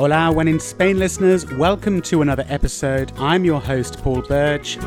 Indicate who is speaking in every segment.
Speaker 1: Hola, when in Spain listeners, welcome to another episode. I'm your host, Paul Birch.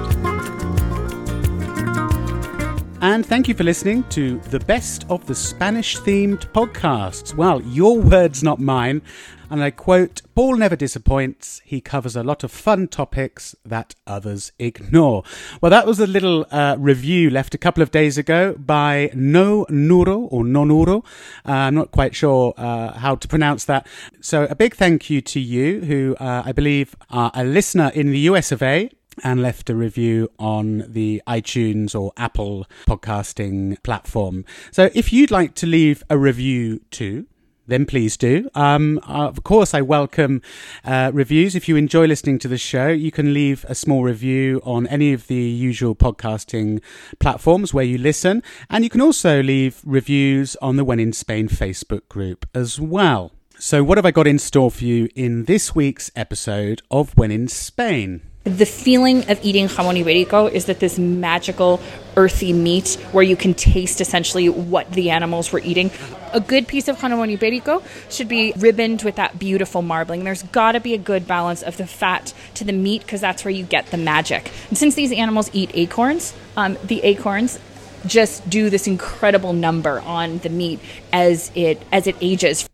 Speaker 1: And thank you for listening to the best of the Spanish themed podcasts. Well, your words, not mine. And I quote Paul never disappoints. He covers a lot of fun topics that others ignore. Well, that was a little uh, review left a couple of days ago by No Nuro or Nonuro. Uh, I'm not quite sure uh, how to pronounce that. So, a big thank you to you, who uh, I believe are a listener in the US of A and left a review on the iTunes or Apple podcasting platform. So if you'd like to leave a review too, then please do. Um, of course, I welcome uh, reviews. If you enjoy listening to the show, you can leave a small review on any of the usual podcasting platforms where you listen. And you can also leave reviews on the When in Spain Facebook group as well. So, what have I got in store for you in this week's episode of When in Spain?
Speaker 2: The feeling of eating jamon iberico is that this magical, earthy meat where you can taste essentially what the animals were eating. A good piece of jamon iberico should be ribboned with that beautiful marbling. There's got to be a good balance of the fat to the meat because that's where you get the magic. And since these animals eat acorns, um, the acorns just do this incredible number on the meat as it as it ages.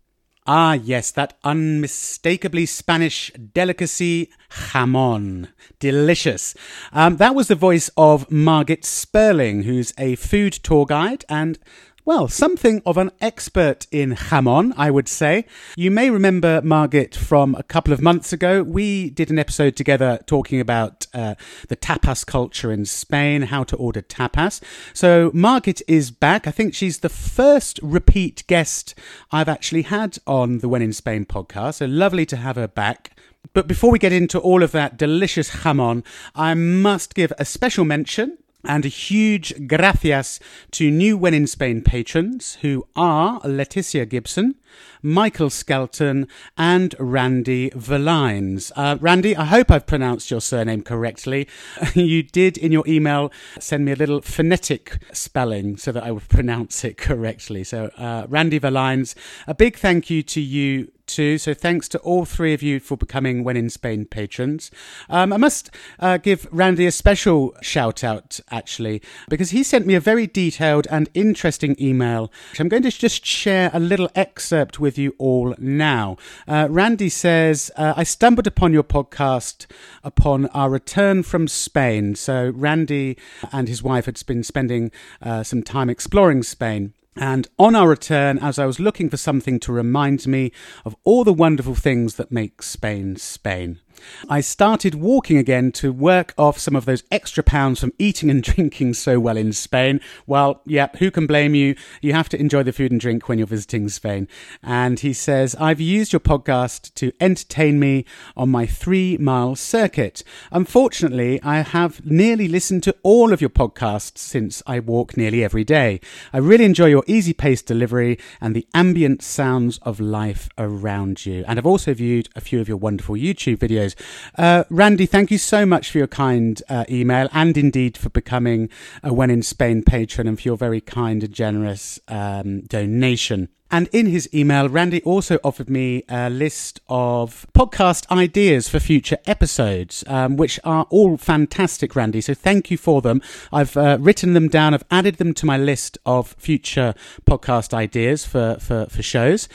Speaker 1: Ah, yes, that unmistakably Spanish delicacy, jamon. Delicious. Um, that was the voice of Margit Sperling, who's a food tour guide and well, something of an expert in jamon, I would say. You may remember Margit from a couple of months ago. We did an episode together talking about uh, the tapas culture in Spain, how to order tapas. So Margit is back. I think she's the first repeat guest I've actually had on the When in Spain podcast. So lovely to have her back. But before we get into all of that delicious jamon, I must give a special mention and a huge gracias to new When in Spain patrons who are Leticia Gibson, Michael Skelton, and Randy Valines. Uh, Randy, I hope I've pronounced your surname correctly. you did in your email send me a little phonetic spelling so that I would pronounce it correctly. So, uh, Randy Valines, a big thank you to you too. So thanks to all three of you for becoming When in Spain patrons. Um, I must uh, give Randy a special shout out, actually, because he sent me a very detailed and interesting email, which I'm going to just share a little excerpt with you all now. Uh, Randy says, uh, I stumbled upon your podcast upon our return from Spain. So Randy and his wife had been spending uh, some time exploring Spain. And on our return, as I was looking for something to remind me of all the wonderful things that make Spain Spain, I started walking again to work off some of those extra pounds from eating and drinking so well in Spain. Well, yeah, who can blame you? You have to enjoy the food and drink when you're visiting Spain. And he says, I've used your podcast to entertain me on my three mile circuit. Unfortunately, I have nearly listened to all of your podcasts since I walk nearly every day. I really enjoy your easy paced delivery and the ambient sounds of life around you. And I've also viewed a few of your wonderful YouTube videos uh, Randy, thank you so much for your kind uh, email and indeed for becoming a When in Spain patron and for your very kind and generous um, donation. And in his email, Randy also offered me a list of podcast ideas for future episodes, um, which are all fantastic, Randy. So thank you for them. I've uh, written them down. I've added them to my list of future podcast ideas for, for, for shows.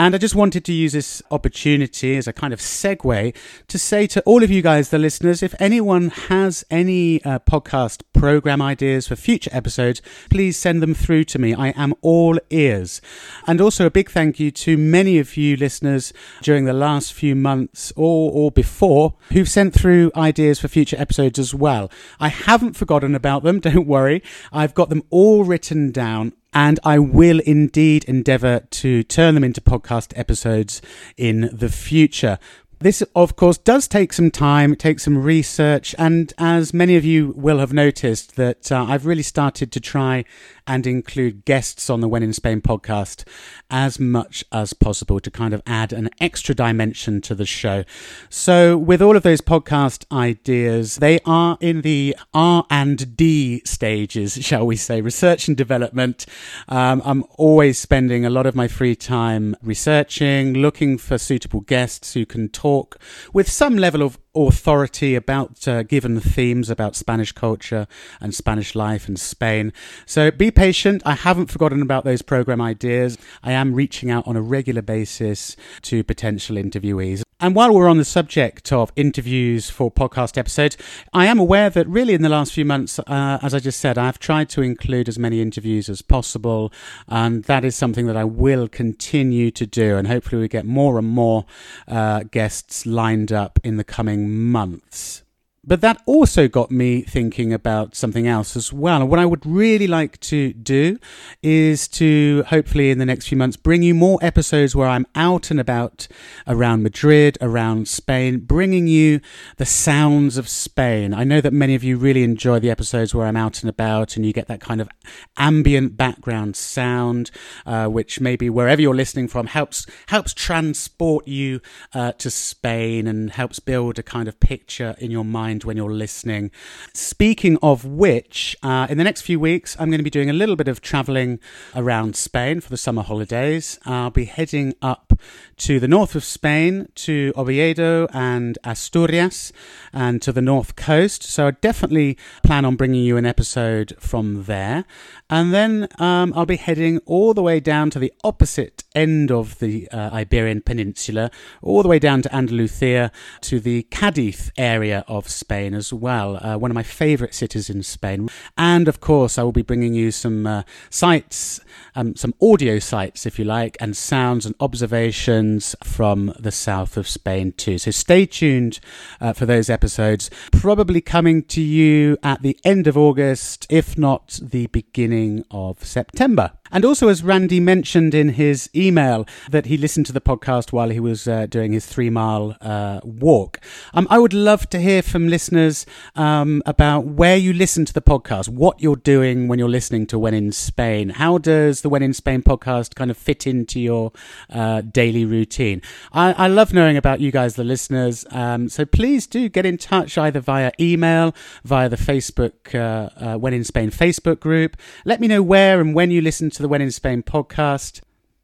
Speaker 1: And I just wanted to use this opportunity as a kind of segue to say to all of you guys, the listeners, if anyone has any uh, podcast program ideas for future episodes, please send them through to me. I am all ears. And also a big thank you to many of you listeners during the last few months or, or before who've sent through ideas for future episodes as well. I haven't forgotten about them. Don't worry. I've got them all written down and I will indeed endeavor to turn them into podcast episodes in the future. This, of course, does take some time, it takes some research, and as many of you will have noticed, that uh, I've really started to try and include guests on the When in Spain podcast as much as possible to kind of add an extra dimension to the show. So with all of those podcast ideas, they are in the R and D stages, shall we say, research and development. Um, I'm always spending a lot of my free time researching, looking for suitable guests who can talk with some level of authority about uh, given themes about Spanish culture and Spanish life and Spain. So be patient. I haven't forgotten about those program ideas. I am reaching out on a regular basis to potential interviewees. And while we're on the subject of interviews for podcast episodes, I am aware that really in the last few months, uh, as I just said, I've tried to include as many interviews as possible. And that is something that I will continue to do. And hopefully we get more and more uh, guests lined up in the coming months. But that also got me thinking about something else as well. And what I would really like to do is to hopefully in the next few months bring you more episodes where I'm out and about around Madrid, around Spain, bringing you the sounds of Spain. I know that many of you really enjoy the episodes where I'm out and about and you get that kind of ambient background sound, uh, which maybe wherever you're listening from helps helps transport you uh, to Spain and helps build a kind of picture in your mind mind when you're listening. Speaking of which, uh, in the next few weeks, I'm going to be doing a little bit of traveling around Spain for the summer holidays. I'll be heading up to the north of Spain, to Oviedo and Asturias, and to the north coast. So I definitely plan on bringing you an episode from there. And then um, I'll be heading all the way down to the opposite end of the uh, Iberian Peninsula, all the way down to Andalusia, to the Cadiz area of Spain as well, uh, one of my favourite cities in Spain. And of course, I will be bringing you some uh, sites, um, some audio sites, if you like, and sounds and observations from the south of Spain too. So stay tuned uh, for those episodes, probably coming to you at the end of August, if not the beginning beginning of September. And also, as Randy mentioned in his email, that he listened to the podcast while he was uh, doing his three mile uh, walk. Um, I would love to hear from listeners um, about where you listen to the podcast, what you're doing when you're listening to When in Spain. How does the When in Spain podcast kind of fit into your uh, daily routine? I, I, love knowing about you guys, the listeners. Um, so please do get in touch either via email, via the Facebook uh, uh, When in Spain Facebook group. Let me know where and when you listen to the When in Spain podcast.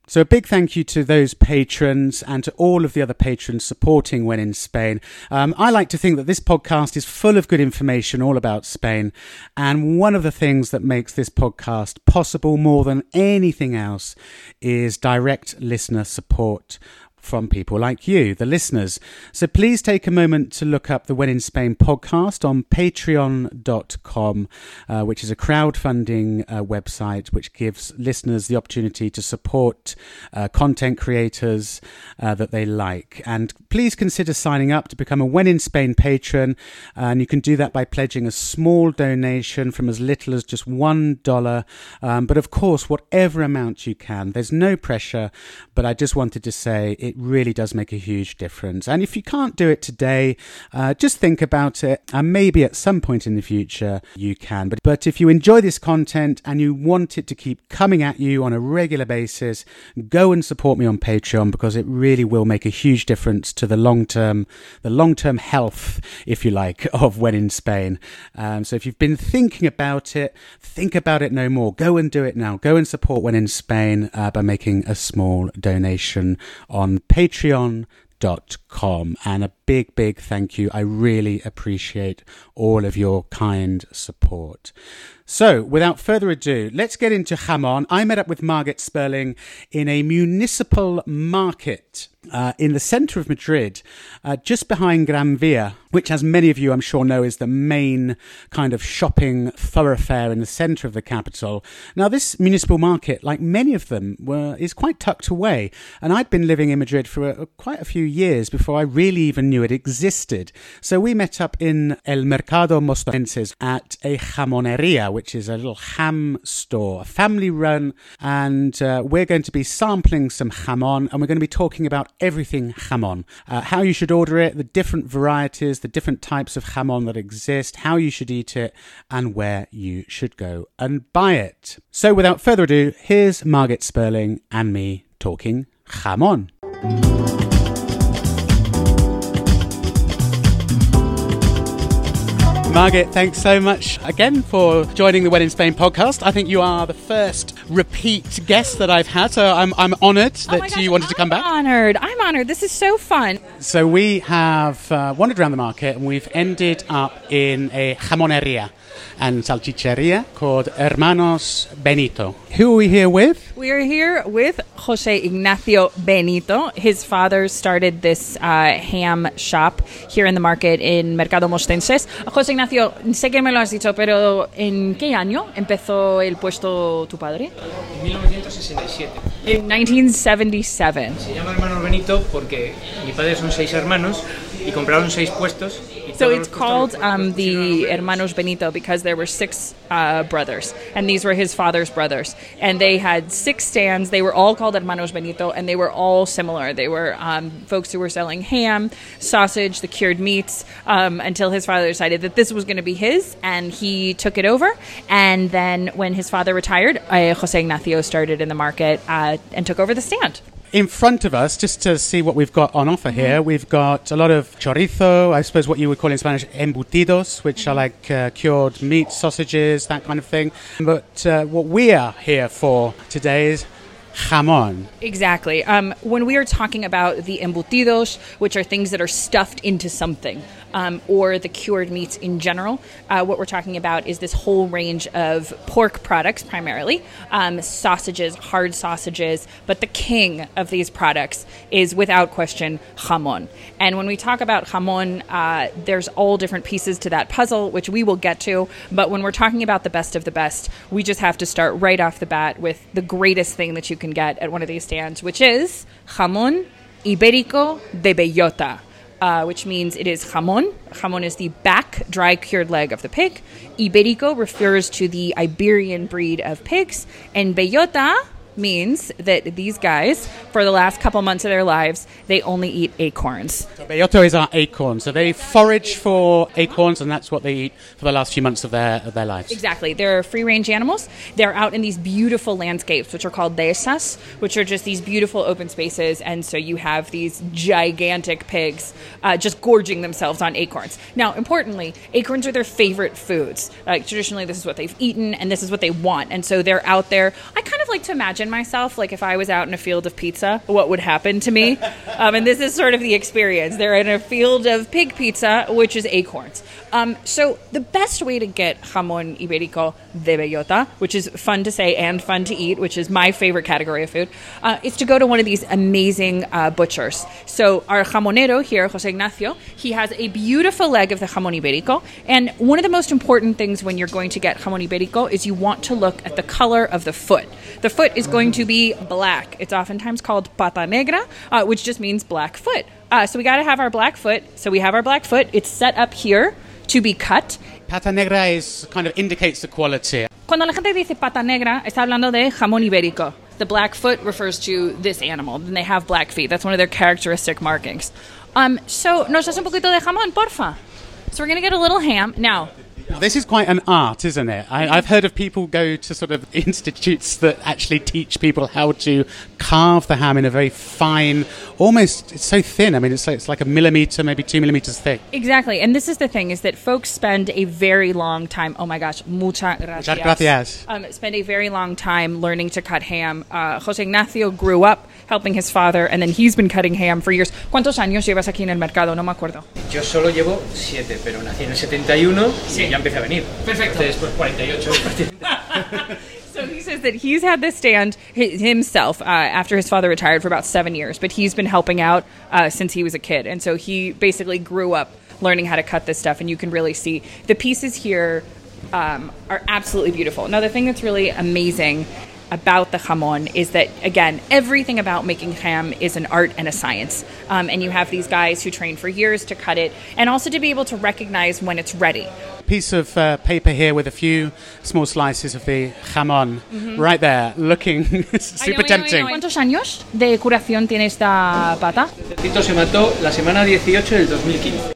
Speaker 1: So, a big thank you to those patrons and to all of the other patrons supporting When in Spain. Um, I like to think that this podcast is full of good information all about Spain. And one of the things that makes this podcast possible more than anything else is direct listener support from people like you, the listeners. So please take a moment to look up the When in Spain podcast on patreon.com, uh, which is a crowdfunding uh, website which gives listeners the opportunity to support uh, content creators uh, that they like. And please consider signing up to become a When in Spain patron. And you can do that by pledging a small donation from as little as just $1. Um, but of course, whatever amount you can, there's no pressure. But I just wanted to say it it really does make a huge difference. And if you can't do it today, uh, just think about it, and maybe at some point in the future you can. But but if you enjoy this content and you want it to keep coming at you on a regular basis, go and support me on Patreon because it really will make a huge difference to the long term, the long term health, if you like, of when in Spain. Um, so if you've been thinking about it, think about it no more. Go and do it now. Go and support when in Spain uh, by making a small donation on patreon.com. And a big, big thank you. I really appreciate all of your kind support. So, without further ado, let's get into Jamon. I met up with Margit Sperling in a municipal market uh, in the centre of Madrid, uh, just behind Gran Via, which, as many of you I'm sure know, is the main kind of shopping thoroughfare in the centre of the capital. Now, this municipal market, like many of them, were is quite tucked away, and I'd been living in Madrid for a, quite a few years before I really even knew it existed. So we met up in El Mercado Mostenses at a jamoneria, which is a little ham store, family run, and uh, we're going to be sampling some jamon and we're going to be talking about everything jamon. Uh, how you should order it, the different varieties, the different types of jamon that exist, how you should eat it, and where you should go and buy it. So without further ado, here's Margit Sperling and me talking jamon. Margit, thanks so much again for joining the When in Spain podcast. I think you are the first repeat guest that I've had, so I'm, I'm honoured that
Speaker 2: oh gosh,
Speaker 1: you wanted to come
Speaker 2: I'm
Speaker 1: back.
Speaker 2: honored. I'm honored. This is so fun.
Speaker 1: So we have uh, wandered around the market and we've ended up in a jamoneria and salchicheria called Hermanos Benito. Who are we here with?
Speaker 2: We're here with Jose Ignacio Benito. His father started this uh, ham shop here in the market in Mercado Mostenses. Jose Ignacio, sé que me lo has dicho, pero ¿en qué año empezó el puesto tu padre?
Speaker 3: En 1967.
Speaker 2: In 1977.
Speaker 3: Se llama hermano Benito porque mi padre son seis hermanos y compraron seis puestos.
Speaker 2: So it's called um, the. Hermanos Benito because there were six uh, brothers, and these were his father's brothers. And they had six stands. They were all called Hermanos Benito, and they were all similar. They were um, folks who were selling ham, sausage, the cured meats, um, until his father decided that this was going to be his, and he took it over. And then when his father retired, uh, Jose Ignacio started in the market uh, and took over the stand.
Speaker 1: In front of us, just to see what we've got on offer here, we've got a lot of chorizo, I suppose what you would call in Spanish embutidos, which are like uh, cured meat, sausages, that kind of thing. But uh, what we are here for today is jamon.
Speaker 2: Exactly. Um, when we are talking about the embutidos, which are things that are stuffed into something, um, or the cured meats in general, uh, what we're talking about is this whole range of pork products primarily, um, sausages, hard sausages, but the king of these products is without question jamon. And when we talk about jamon, uh, there's all different pieces to that puzzle, which we will get to. But when we're talking about the best of the best, we just have to start right off the bat with the greatest thing that you can get at one of these stands, which is jamon ibérico de bellota. Uh, which means it is jamon. Jamon is the back dry cured leg of the pig. Ibérico refers to the Iberian breed of pigs. And bellota means that these guys, for the last couple months of their lives, they only eat acorns.
Speaker 1: Bellota is our acorn, so they forage for acorns, and that's what they eat for the last few months of their of their lives.
Speaker 2: Exactly. They're free range animals. They're out in these beautiful landscapes, which are called dehesas, which are just these beautiful open spaces. And so you have these gigantic pigs uh, just gorging themselves on acorns. Now, importantly, acorns are their favorite foods. Like traditionally, this is what they've eaten, and this is what they want. And so they're out there. I kind of like to imagine myself like if I was out in a field of pizza, what would happen to me. Um, and this is sort of the experience. They're in a field of pig pizza, which is acorns. Um, so the best way to get jamón ibérico de bellota, which is fun to say and fun to eat, which is my favorite category of food, uh, is to go to one of these amazing uh, butchers. So our jamonero here, Jose Ignacio, he has a beautiful leg of the jamón ibérico. And one of the most important things when you're going to get jamón ibérico is you want to look at the color of the foot. The foot is going to be black. It's oftentimes called pata negra, uh, which just means black foot. Uh, so we got to have our black foot. So we have our black foot. It's set up here to be cut.
Speaker 1: Pata negra is kind of indicates the quality.
Speaker 2: Cuando la gente dice pata negra, está hablando de jamón ibérico. The black foot refers to this animal, and they have black feet. That's one of their characteristic markings. Um, so, nos hace un poquito de jamón, porfa. So we're gonna get a little ham now.
Speaker 1: This is quite an art, isn't it? I, I've heard of people go to sort of institutes that actually teach people how to carve the ham in a very fine, almost it's so thin. I mean, it's like, it's like a millimeter, maybe two millimeters thick.
Speaker 2: Exactly, and this is the thing: is that folks spend a very long time. Oh my gosh, muchas gracias.
Speaker 1: Muchas gracias.
Speaker 2: Um, spend a very long time learning to cut ham. Uh, Jose Ignacio grew up helping his father, and then he's been cutting ham for years. ¿Cuántos años llevas aquí en el mercado? No me acuerdo.
Speaker 3: Yo solo llevo siete, pero nací en el 71 y ya empecé a venir.
Speaker 2: Perfecto.
Speaker 3: Entonces, pues 48
Speaker 2: So he says that he's had this stand himself uh, after his father retired for about seven years, but he's been helping out uh, since he was a kid. And so he basically grew up learning how to cut this stuff, and you can really see the pieces here um, are absolutely beautiful. Now, the thing that's really amazing about the jamon is that again everything about making ham is an art and a science. Um, and you have these guys who train for years to cut it and also to be able to recognize when it's ready.
Speaker 1: Piece of uh, paper here with a few small slices of the jamon. Right there looking super tempting.
Speaker 2: ¿Cuántos años de curación tiene esta pata?
Speaker 3: Tito se mató la semana 18 del 2015.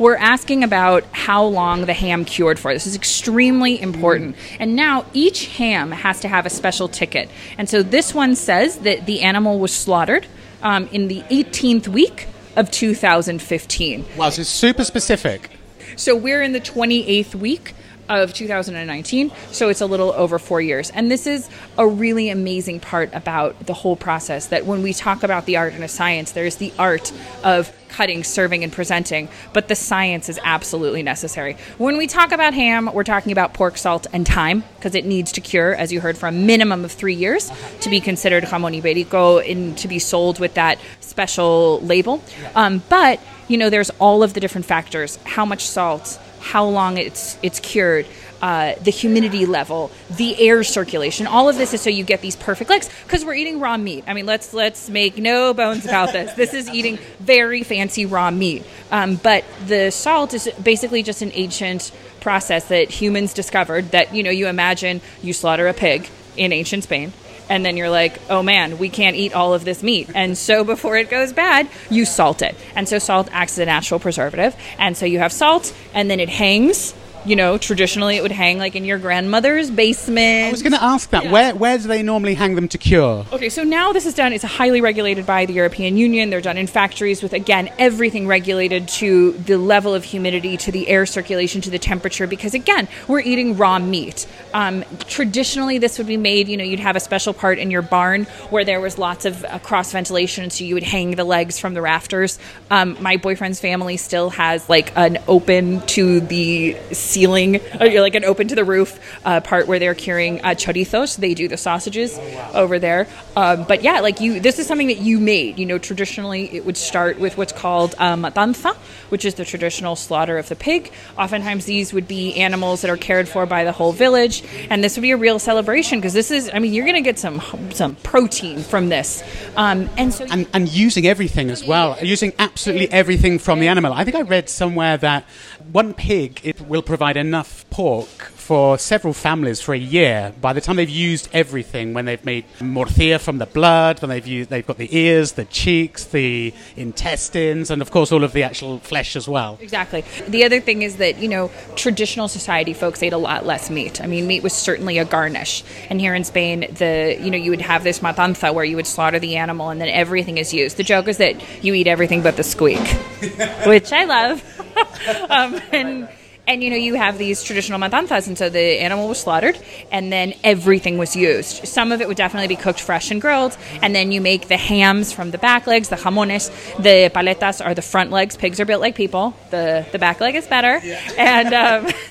Speaker 2: We're asking about how long the ham cured for. This is extremely important. And now each ham has to have a special ticket. And so this one says that the animal was slaughtered um, in the 18th week of 2015.
Speaker 1: wow so it's super specific
Speaker 2: So we're in the 28th week of 2019, so it's a little over four years. And this is a really amazing part about the whole process that when we talk about the art and the science, there's the art of cutting, serving, and presenting, but the science is absolutely necessary. When we talk about ham, we're talking about pork salt and time because it needs to cure, as you heard, for a minimum of three years to be considered jamón ibérico and to be sold with that special label. Um, but you know, there's all of the different factors: how much salt, how long it's it's cured, uh, the humidity level, the air circulation. All of this is so you get these perfect legs because we're eating raw meat. I mean, let's let's make no bones about this. This is eating very fancy raw meat. Um, but the salt is basically just an ancient process that humans discovered. That you know, you imagine you slaughter a pig in ancient Spain. And then you're like, oh man, we can't eat all of this meat. And so before it goes bad, you salt it. And so salt acts as a natural preservative. And so you have salt, and then it hangs. You know, traditionally it would hang like in your grandmother's basement.
Speaker 1: I was going to ask that. Where where do they normally hang them to cure?
Speaker 2: Okay, so now this is done. It's highly regulated by the European Union. They're done in factories with, again, everything regulated to the level of humidity, to the air circulation, to the temperature, because, again, we're eating raw meat. Um, traditionally, this would be made, you know, you'd have a special part in your barn where there was lots of uh, cross ventilation, so you would hang the legs from the rafters. Um, my boyfriend's family still has like an open to the ceiling, uh, like an open to the roof uh, part where they're curing uh, chorizos. They do the sausages over there. Um, but yeah, like you, this is something that you made. You know, traditionally it would start with what's called uh, matanza, which is the traditional slaughter of the pig. Oftentimes these would be animals that are cared for by the whole village, and this would be a real celebration because this is, I mean, you're going to get some some protein from this, um, and so
Speaker 1: and, and using everything as well, using absolutely everything from the animal. I think I read somewhere that one pig it will provide enough pork for several families for a year. By the time they've used everything, when they've made morcilla from the blood, when they've used, they've got the ears, the cheeks, the intestines, and of course all of the actual flesh as well.
Speaker 2: Exactly. The other thing is that, you know, traditional society folks ate a lot less meat. I mean, meat was certainly a garnish. And here in Spain, the, you know, you would have this matanza where you would slaughter the animal and then everything is used. The joke is that you eat everything but the squeak, which I love. um, and, and you know you have these traditional matanzas and so the animal was slaughtered and then everything was used. Some of it would definitely be cooked fresh and grilled and then you make the hams from the back legs the jamones. The paletas are the front legs. Pigs are built like people. The the back leg is better. And um,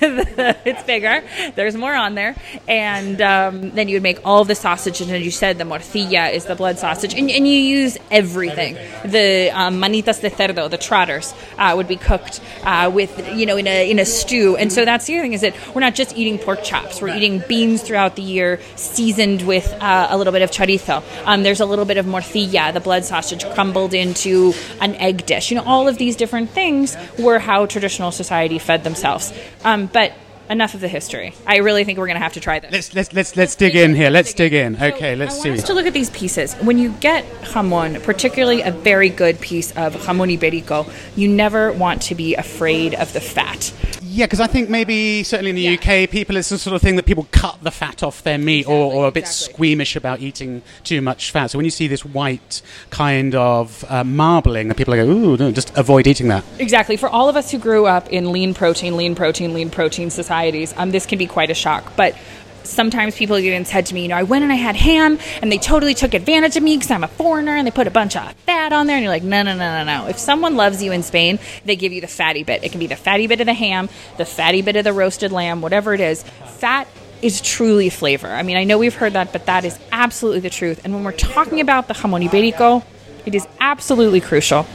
Speaker 2: it's bigger. There's more on there. And um, then you would make all the sausage and as you said the morcilla is the blood sausage. And, and you use everything. The um, manitas de cerdo the trotters uh, would be cooked uh, with you know in a in a stew and so that's the other thing is that we're not just eating pork chops we're eating beans throughout the year seasoned with uh, a little bit of chorizo um, there's a little bit of morcilla the blood sausage crumbled into an egg dish you know all of these different things were how traditional society fed themselves um, but enough of the history i really think we're going to have to try this
Speaker 1: Let's let's let's let's dig in here. Let's dig in. Okay, let's
Speaker 2: I
Speaker 1: see.
Speaker 2: want us to look at these pieces. When you get jamon, particularly a very good piece of jamon ibérico, you never want to be afraid of the fat.
Speaker 1: Yeah, because I think maybe certainly in the UK, people it's the sort of thing that people cut the fat off their meat or, or a bit
Speaker 2: exactly.
Speaker 1: squeamish about eating too much fat. So when you see this white kind of uh, marbling, that people are go, ooh, no, just avoid eating that.
Speaker 2: Exactly. For all of us who grew up in lean protein, lean protein, lean protein societies, um, this can be quite a shock. But sometimes people even said to me, you know, I went and I had ham, and they totally took advantage of me because I'm a foreigner, and they put a bunch of fat on there. And you're like, no, no, no, no, no. If someone loves you in Spain, they give you the fatty bit. It can be the fatty bit of the ham, the fatty bit of the roasted lamb, whatever it is. Fat is truly flavor. I mean, I know we've heard that, but that is absolutely the truth. And when we're talking about the jamón ibérico, it is absolutely crucial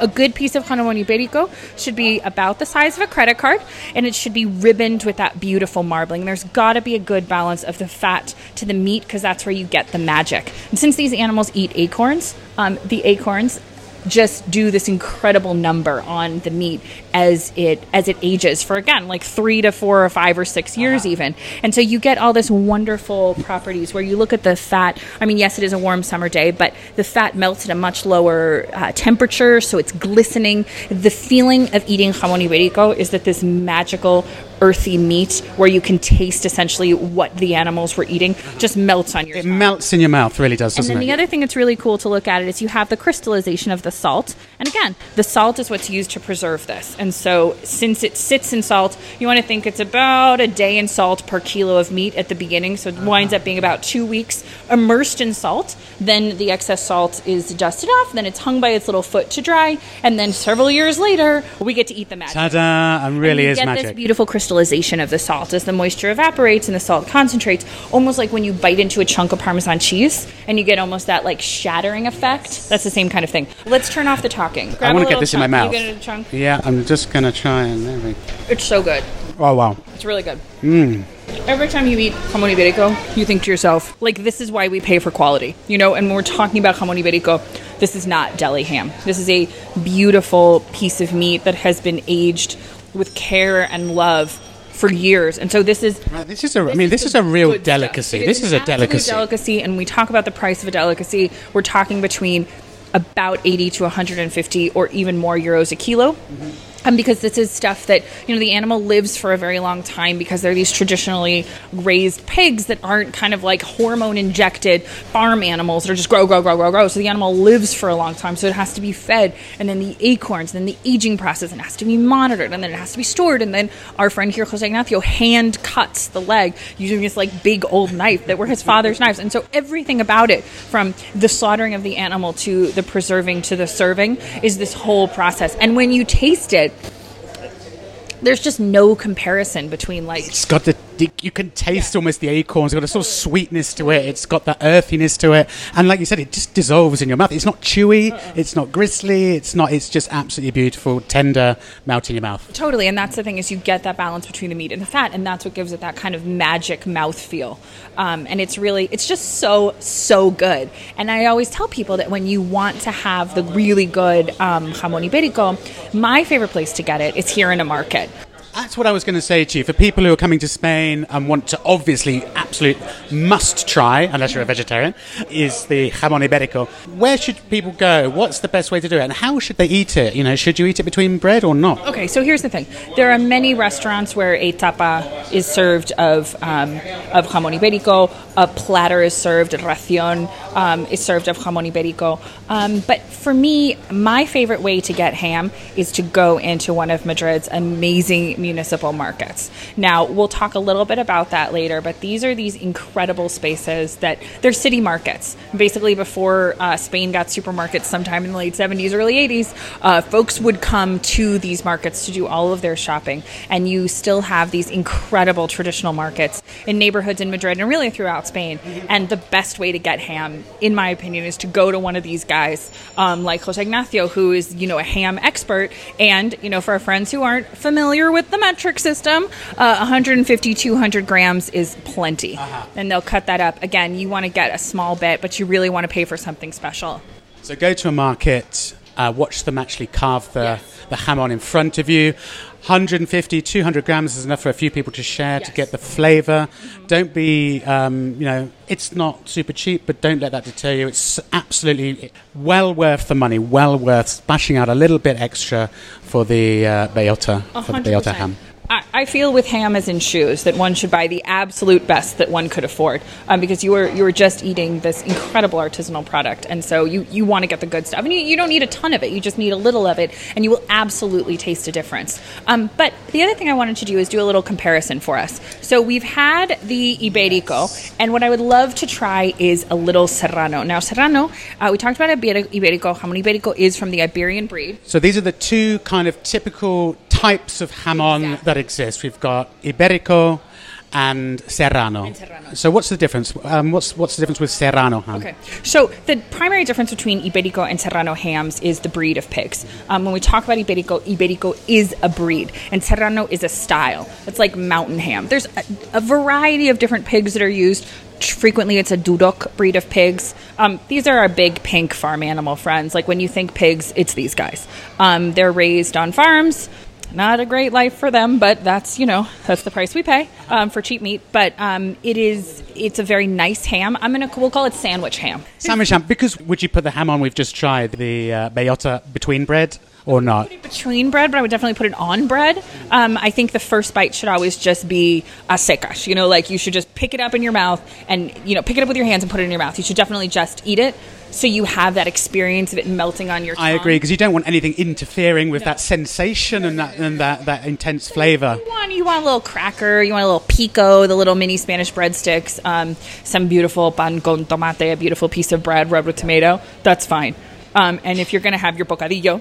Speaker 2: A good piece of jamón ibérico should be about the size of a credit card, and it should be ribboned with that beautiful marbling. There's got to be a good balance of the fat to the meat because that's where you get the magic. And since these animals eat acorns, um, the acorns just do this incredible number on the meat as it as it ages for again like three to four or five or six years even and so you get all this wonderful properties where you look at the fat i mean yes it is a warm summer day but the fat melts at a much lower uh, temperature so it's glistening the feeling of eating jamon iberico is that this magical earthy meat where you can taste essentially what the animals were eating just melts on your
Speaker 1: It
Speaker 2: tongue.
Speaker 1: melts in your mouth, really does,
Speaker 2: And
Speaker 1: doesn't
Speaker 2: then
Speaker 1: it?
Speaker 2: the other thing that's really cool to look at it is you have the crystallization of the salt. And again, the salt is what's used to preserve this. And so since it sits in salt, you want to think it's about a day in salt per kilo of meat at the beginning. So it uh-huh. winds up being about two weeks immersed in salt. Then the excess salt is dusted off. Then it's hung by its little foot to dry. And then several years later, we get to eat the magic.
Speaker 1: Ta-da! And really
Speaker 2: And you
Speaker 1: is
Speaker 2: get this beautiful crystallization of the salt as the moisture evaporates and the salt concentrates, almost like when you bite into a chunk of Parmesan cheese and you get almost that like shattering effect. That's the same kind of thing. Let's turn off the talking. Grab
Speaker 1: I want to get this in my mouth.
Speaker 2: You get a chunk.
Speaker 1: Yeah, I'm just going to try and... There we
Speaker 2: It's so good.
Speaker 1: Oh, wow.
Speaker 2: It's really good. Mmm. Every time you eat jamon iberico, you think to yourself, like, this is why we pay for quality, you know. And when we're talking about jamon iberico, this is not deli ham. This is a beautiful piece of meat that has been aged with care and love for years. And so this is
Speaker 1: Right, this is a, I mean, this is a real delicacy. This is a delicacy.
Speaker 2: delicacy, and we talk about the price of a delicacy. We're talking between about 80 to 150 or even more euros a kilo. Mm-hmm. Um, because this is stuff that you know the animal lives for a very long time because they're these traditionally raised pigs that aren't kind of like hormone injected farm animals that are just grow grow grow grow grow. So the animal lives for a long time. So it has to be fed and then the acorns and then the aging process and it has to be monitored and then it has to be stored. And then our friend here Jose Ignacio hand cuts the leg using this like big old knife that were his father's knives. And so everything about it from the slaughtering of the animal to the preserving to the serving is this whole process. And when you taste it there's just no comparison between like
Speaker 1: It's got the you can taste almost the acorns. It's got a sort of sweetness to it. It's got that earthiness to it, and like you said, it just dissolves in your mouth. It's not chewy. It's not gristly. It's not. It's just absolutely beautiful, tender, melt in your mouth.
Speaker 2: Totally, and that's the thing is you get that balance between the meat and the fat, and that's what gives it that kind of magic mouth feel. Um, and it's really, it's just so so good. And I always tell people that when you want to have the really good um, jamon iberico, my favorite place to get it is here in a market.
Speaker 1: That's what I was going to say to you. For people who are coming to Spain and want to obviously absolute must try, unless you're a vegetarian, is the jamon iberico. Where should people go? What's the best way to do it? And how should they eat it? You know, should you eat it between bread or not?
Speaker 2: Okay, so here's the thing. There are many restaurants where a tapa is served of um, of jamón ibérico. A platter is served. Ración um, is served of jamón ibérico. Um, but for me, my favorite way to get ham is to go into one of Madrid's amazing municipal markets. Now, we'll talk a little bit about that later, but these are these incredible spaces that they're city markets. Basically, before uh, Spain got supermarkets sometime in the late 70s, early 80s, uh, folks would come to these markets to do all of their shopping. And you still have these incredible traditional markets in neighborhoods in Madrid and really throughout Spain. And the best way to get ham, in my opinion, is to go to one of these guys um, like Jose Ignacio, who is, you know, a ham expert. And, you know, for our friends who aren't familiar with the metric system, uh, 150, 200 grams is plenty. And they'll cut that up. Again, you want to get a small bit, but you really want to pay for something special.
Speaker 1: So go to a market, uh, watch them actually carve the, the ham on in front of you. 150, 200 grams is enough for a few people to share to get the flavor. Don't be, um, you know, it's not super cheap, but don't let that deter you. It's absolutely well worth the money, well worth splashing out a little bit extra for the uh, for the
Speaker 2: 100%.
Speaker 1: ham.
Speaker 2: I, I feel with ham as in shoes that one should buy the absolute best that one could afford um, because you are you are just eating this incredible artisanal product and so you, you want to get the good stuff. And you, you don't need a ton of it you just need a little of it and you will absolutely taste a difference. Um, but the other thing I wanted to do is do a little comparison for us. So we've had the Iberico and what I would love to try is a little Serrano. Now Serrano uh, we talked about Iber- Iberico jamon Iberico is from the Iberian breed.
Speaker 1: So these are the two kind of typical types of jamon
Speaker 2: Exactly.
Speaker 1: that exist. We've got Iberico and serrano.
Speaker 2: serrano.
Speaker 1: So what's the difference? Um, what's what's the difference with serrano ham?
Speaker 2: Okay. So the primary difference between Iberico and Serrano hams is the breed of pigs. Um, when we talk about Iberico, Iberico is a breed, and Serrano is a style. It's like mountain ham. There's a, a variety of different pigs that are used. Frequently, it's a Duroc breed of pigs. Um, these are our big pink farm animal friends. Like when you think pigs, it's these guys. Um, they're raised on farms not a great life for them, but that's you know that's the price we pay um, for cheap meat. But um, it is it's a very nice ham. I'm gonna we'll call it sandwich ham.
Speaker 1: Sandwich ham. Because would you put the ham on we've just tried the uh, bellota between bread or not?
Speaker 2: Between bread, but I would definitely put it on bread. Um, I think the first bite should always just be a secas. You know, like you should just pick it up in your mouth and you know pick it up with your hands and put it in your mouth. You should definitely just eat it. So you have that experience of it melting on your tongue.
Speaker 1: I agree because you don't want anything interfering with that sensation and that and that, that intense flavour.
Speaker 2: You want, you want a little cracker, you want a little pico, the little mini Spanish breadsticks, um, some beautiful pan con tomate, a beautiful piece of bread rubbed with tomato. That's fine. Um, and if you're going to have your bocadillo,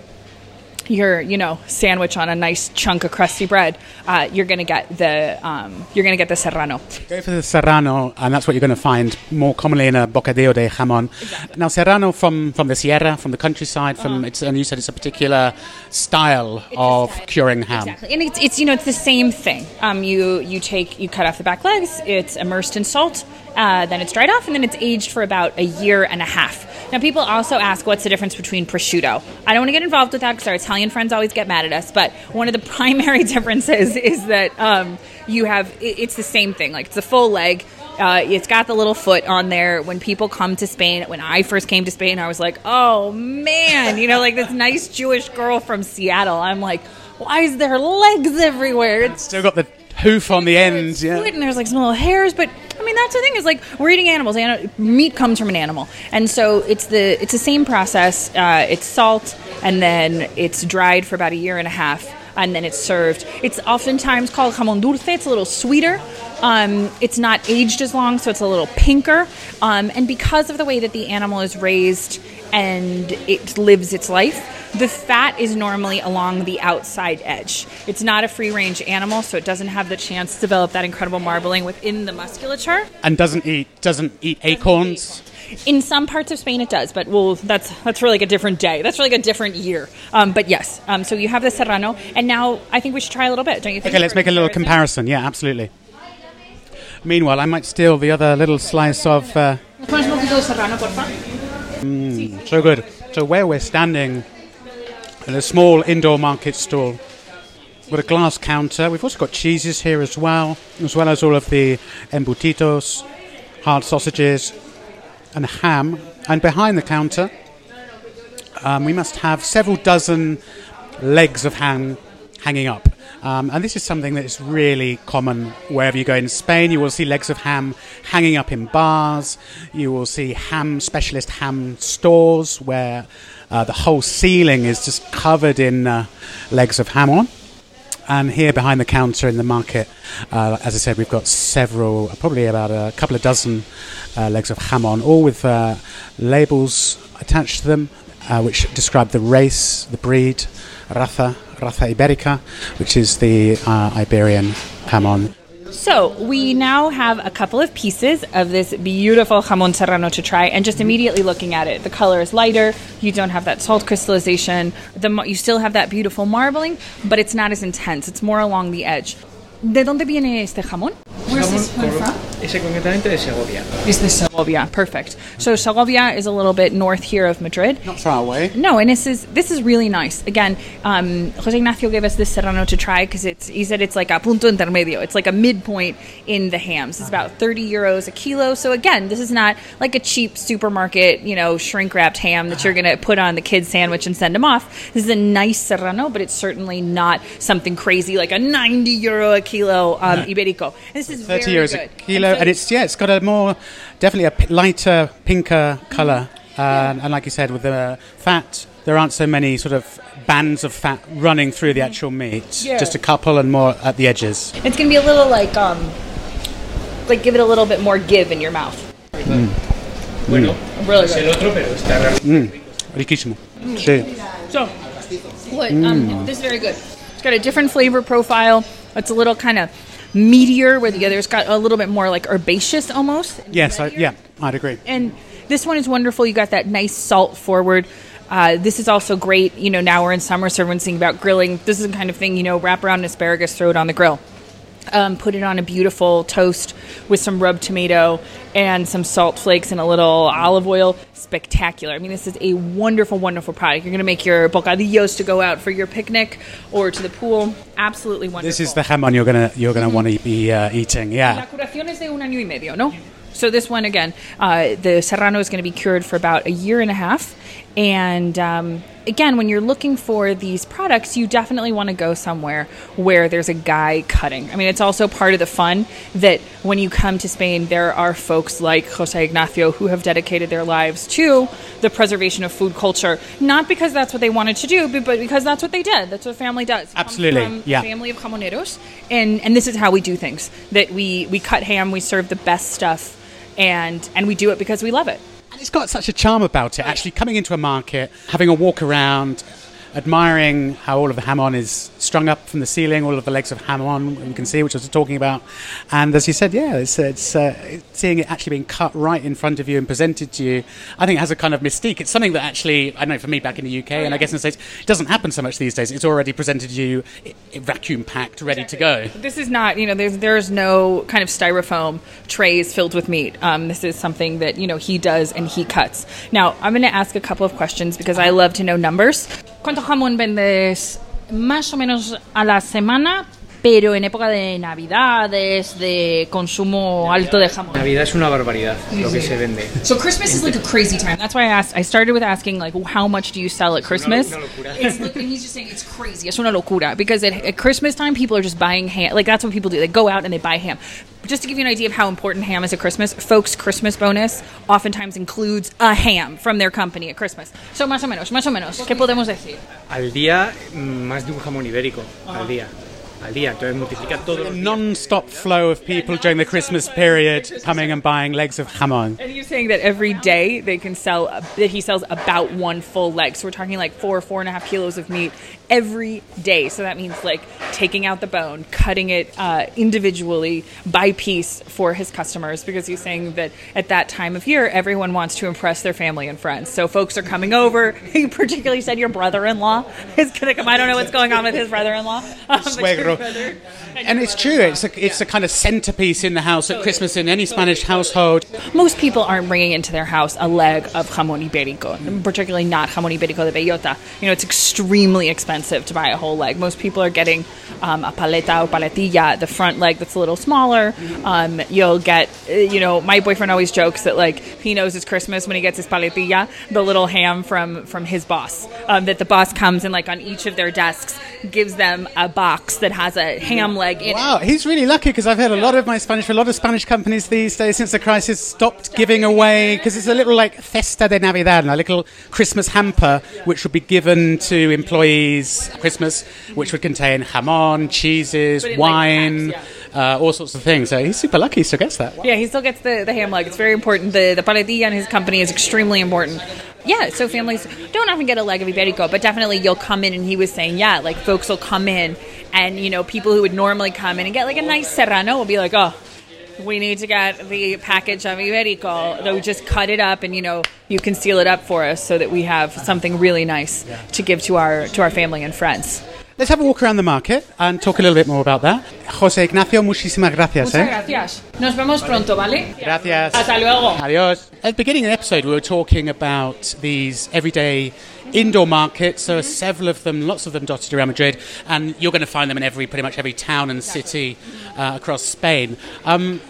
Speaker 2: your you know sandwich on a nice chunk of crusty bread, uh, you're going to get the um, you're to get the serrano.
Speaker 1: Go for the serrano, and that's what you're going to find more commonly in a bocadillo de jamon. Now, serrano from, from the sierra, from the countryside, from it's, and you said it's a particular style of
Speaker 2: style.
Speaker 1: curing ham.
Speaker 2: Exactly, and it's, it's you know it's the same thing. Um, you you take you cut off the back legs. It's immersed in salt. Uh, then it's dried off, and then it's aged for about a year and a half. Now, people also ask what's the difference between prosciutto. I don't want to get involved with that because our Italian friends always get mad at us. But one of the primary differences is that um, you have it, it's the same thing. Like it's a full leg. Uh, it's got the little foot on there. When people come to Spain, when I first came to Spain, I was like, oh man, you know, like this nice Jewish girl from Seattle. I'm like, why is there legs everywhere? It's
Speaker 1: Still got the hoof on the end. Yeah.
Speaker 2: and there's like some little hairs but that's the thing is like we're eating animals. Ani- meat comes from an animal. And so it's the it's the same process. Uh, it's salt and then it's dried for about a year and a half and then it's served. It's oftentimes called jamon dulce. It's a little sweeter. Um, it's not aged as long so it's a little pinker. Um, and because of the way that the animal is raised and it lives its life the fat is normally along the outside edge. It's not a free range animal, so it doesn't have the chance to develop that incredible marbling within the musculature.
Speaker 1: And doesn't eat doesn't eat acorns.
Speaker 2: In some parts of Spain, it does, but well, that's that's for like a different day. That's for like a different year. Um, but yes, um, so you have the serrano, and now I think we should try a little bit, don't you think?
Speaker 1: Okay, let's make a little comparison. Yeah, absolutely. Meanwhile, I might steal the other little slice of. Uh,
Speaker 2: Pones un poquito de serrano, porfa.
Speaker 1: so good. So where we're standing in a small indoor market stall with a glass counter, we've also got cheeses here as well, as well as all of the embutidos, hard sausages, and ham. And behind the counter, um, we must have several dozen legs of ham hanging up. Um, and this is something that is really common wherever you go in Spain. You will see legs of ham hanging up in bars. You will see ham specialist ham stores where uh, the whole ceiling is just covered in uh, legs of ham on. And here behind the counter in the market, uh, as I said, we've got several, probably about a couple of dozen uh, legs of ham on, all with uh, labels attached to them, uh, which describe the race, the breed, raza, raza iberica, which is the uh, Iberian ham on.
Speaker 2: So we now have a couple of pieces of this beautiful jamon serrano to try, and just immediately looking at it, the color is lighter. You don't have that salt crystallization. The you still have that beautiful marbling, but it's not as intense. It's more along the edge. ¿De dónde viene este jamón? Where's this one from?
Speaker 3: Concretamente de Segovia.
Speaker 2: Is this Segovia? Perfect. So Segovia is a little bit north here of Madrid.
Speaker 1: Not far away.
Speaker 2: No, and this is this is really nice. Again, um, Jose Ignacio gave us this serrano to try because it's he said it's like a punto intermedio. It's like a midpoint in the hams. It's about thirty euros a kilo. So again, this is not like a cheap supermarket, you know, shrink wrapped ham that you're gonna put on the kid's sandwich and send them off. This is a nice serrano, but it's certainly not something crazy like a ninety euro a kilo um, iberico. This is
Speaker 1: 30
Speaker 2: very
Speaker 1: euros
Speaker 2: good.
Speaker 1: a kilo,
Speaker 2: And so
Speaker 1: and it's yeah, it's got a more definitely a p- lighter, pinker color, uh, and like you said, with the fat, there aren't so many sort of bands of fat running through the actual meat.
Speaker 2: Yeah.
Speaker 1: Just a couple and more at the edges.
Speaker 2: It's gonna be a little like um, like give it a little bit more give in your mouth.
Speaker 3: Bueno,
Speaker 2: Really good.
Speaker 3: el otro, pero está realmente
Speaker 1: Riquísimo. Sí.
Speaker 2: So, what? Um, this is very good. It's got a different flavor profile. It's a little kind of meatier, where the other's got a little bit more like herbaceous almost.
Speaker 1: Yes, I, yeah, I'd agree.
Speaker 2: And this one is wonderful. You got that nice salt forward. Uh, this is also great. You know, now we're in summer, so everyone's thinking about grilling. This is the kind of thing, you know, wrap around an asparagus, throw it on the grill. Um, put it on a beautiful toast with some rubbed tomato and some salt flakes and a little olive oil. Spectacular. I mean, this is a wonderful, wonderful product. You're going to make your bocadillos to go out for your picnic or to the pool. Absolutely wonderful.
Speaker 1: This is the jamon you're gonna you're gonna want to be uh, eating.
Speaker 2: La
Speaker 1: Yeah.
Speaker 2: curación es de un año y medio, ¿no? So this one again, uh, the serrano is going to be cured for about a year and a half. And um, again, when you're looking for these products, you definitely want to go somewhere where there's a guy cutting. I mean, it's also part of the fun that when you come to Spain, there are folks like Jose Ignacio who have dedicated their lives to the preservation of food culture, not because that's what they wanted to do, but because that's what they did. That's what family does.
Speaker 1: Absolutely,
Speaker 2: from
Speaker 1: yeah.
Speaker 2: family of jamoneros, and and this is how we do things. That we we cut ham, we serve the best stuff, and and we do it because we love it.
Speaker 1: And it's got such a charm about it. Actually, coming into a market, having a walk around, admiring how all of the jamon is strung up from the ceiling, all of the legs of jamon you can see, which I was talking about. And as you said, yeah, it's, it's uh, seeing it actually being cut right in front of you and presented to you. I think it has a kind of mystique. It's something that actually, I know for me back in the UK, and I guess in the States, it doesn't happen so much these days. It's already presented to you, vacuum packed, ready to go.
Speaker 2: This is not, you know, there's there's no kind of styrofoam trays filled with meat. Um, this is something that you know he does and he cuts. Now I'm going to ask a couple of questions because I love to know numbers. ¿Cuánto jamón vendes más o menos a la semana? Pero en época de navidades, de consumo alto de jamón.
Speaker 3: Navidad es una barbaridad lo que se vende.
Speaker 2: So Christmas is like a crazy time. That's why I asked. I started with asking like, how much do you sell at Christmas?
Speaker 3: una locura.
Speaker 2: It's and he's just saying it's crazy. Es una locura because at, at Christmas time, people are just buying ham. Like that's what people do. They go out and they buy ham. Just to give you an idea of how important ham is at Christmas, folks' Christmas bonus oftentimes includes a ham from their company at Christmas. So más o menos, más o menos, ¿qué podemos decir?
Speaker 3: Al día, mm, más de un jamón ibérico. Al día. Al día. Entonces multiplica todo.
Speaker 1: A non-stop flow of people during the Christmas period coming and buying legs of jamon.
Speaker 2: And you're saying that every day they can sell that he sells about one full leg. So we're talking like four, four and a half kilos of meat every day. So that means like taking out the bone, cutting it uh, individually by piece for his customers. Because he's saying that at that time of year, everyone wants to impress their family and friends. So folks are coming over. He particularly said your brother-in-law is going to come. I don't know what's going on with his brother-in-law. Um,
Speaker 1: And it's true. It's a, it's a kind of centerpiece in the house at Christmas in any Spanish household.
Speaker 2: Most people aren't bringing into their house a leg of jamón ibérico, particularly not jamón ibérico de bellota. You know, it's extremely expensive to buy a whole leg. Most people are getting um, a paleta or paletilla, the front leg that's a little smaller. Um, you'll get, you know, my boyfriend always jokes that like he knows it's Christmas when he gets his paletilla, the little ham from from his boss. Um, that the boss comes and like on each of their desks gives them a box that has a ham leg in it.
Speaker 1: Wow, he's really lucky because I've heard a lot of my Spanish, a lot of Spanish companies these days since the crisis stopped giving away because it's a little like cesta de Navidad, a little Christmas hamper which would be given to employees Christmas, which would contain jamon, cheeses,
Speaker 2: in, like,
Speaker 1: wine,
Speaker 2: packs,
Speaker 1: uh, all sorts of things. So he's super lucky, he still gets that.
Speaker 2: Yeah, he still gets the, the ham leg. It's very important. The the paletilla in his company is extremely important. Yeah, so families don't often get a leg of Iberico, but definitely you'll come in and he was saying, yeah, like folks will come in and you know, people who would normally come in and get like a nice serrano will be like, Oh, we need to get the package of Iberico. They'll just cut it up and you know, you can seal it up for us so that we have something really nice to give to our to our family and friends.
Speaker 1: Let's have a walk around the market and talk a little bit more about that. Jose Ignacio, muchísimas gracias. eh?
Speaker 2: gracias. Nos vemos pronto, ¿vale?
Speaker 1: Gracias.
Speaker 2: Hasta luego.
Speaker 1: Adios. At the beginning of the episode, we were talking about these everyday indoor markets. There are several of them, lots of them dotted around Madrid, and you're going to find them in every, pretty much every town and city uh, across Spain. Um,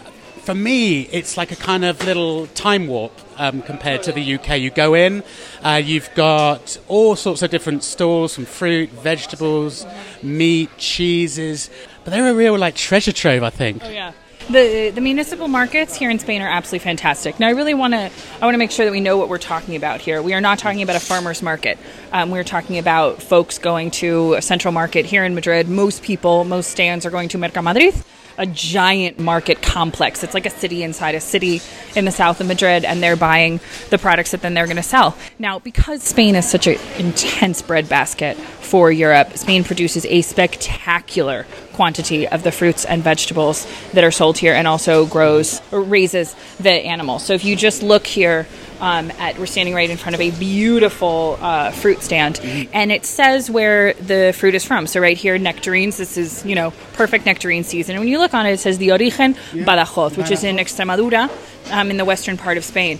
Speaker 1: for me, it's like a kind of little time warp um, compared to the UK. You go in, uh, you've got all sorts of different stalls from fruit, vegetables, meat, cheeses, but they're a real like treasure trove, I think.
Speaker 2: Oh yeah. The the municipal markets here in Spain are absolutely fantastic. Now I really want to I want to make sure that we know what we're talking about here. We are not talking about a farmers market. Um, we're talking about folks going to a central market here in Madrid. Most people, most stands are going to Mercamadrid, a giant market complex. It's like a city inside a city in the south of Madrid, and they're buying the products that then they're going to sell. Now, because Spain is such an intense breadbasket, for Europe, Spain produces a spectacular quantity of the fruits and vegetables that are sold here and also grows or raises the animals. So if you just look here um, at we're standing right in front of a beautiful uh, fruit stand. And it says where the fruit is from. So right here nectarines this is you know perfect nectarine season. And when you look on it it says the origen badajoz which is in extremadura um, in the western part of spain.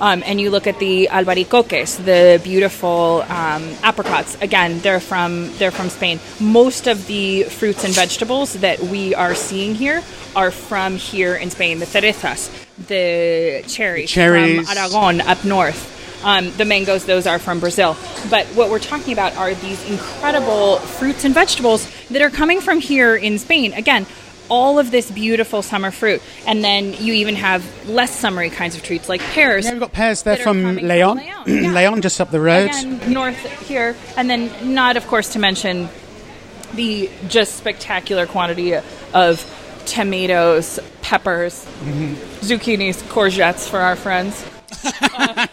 Speaker 2: Um, and you look at the albaricoques, the beautiful um, apricots. Again, they're from they're from Spain. Most of the fruits and vegetables that we are seeing here are from here in Spain. The cerezas, the cherries,
Speaker 1: cherries.
Speaker 2: from Aragon up north. Um, the mangoes, those are from Brazil. But what we're talking about are these incredible fruits and vegetables that are coming from here in Spain. Again, all of this beautiful summer fruit. And then you even have less summery kinds of treats like pears.
Speaker 1: Yeah, we've got pears there from Leon.
Speaker 2: Leon, yeah.
Speaker 1: Leon, just up the road.
Speaker 2: Again, north here. And then, not, of course, to mention the just spectacular quantity of tomatoes, peppers,
Speaker 1: Mm-hmm.
Speaker 2: zucchinis, courgettes for our friends.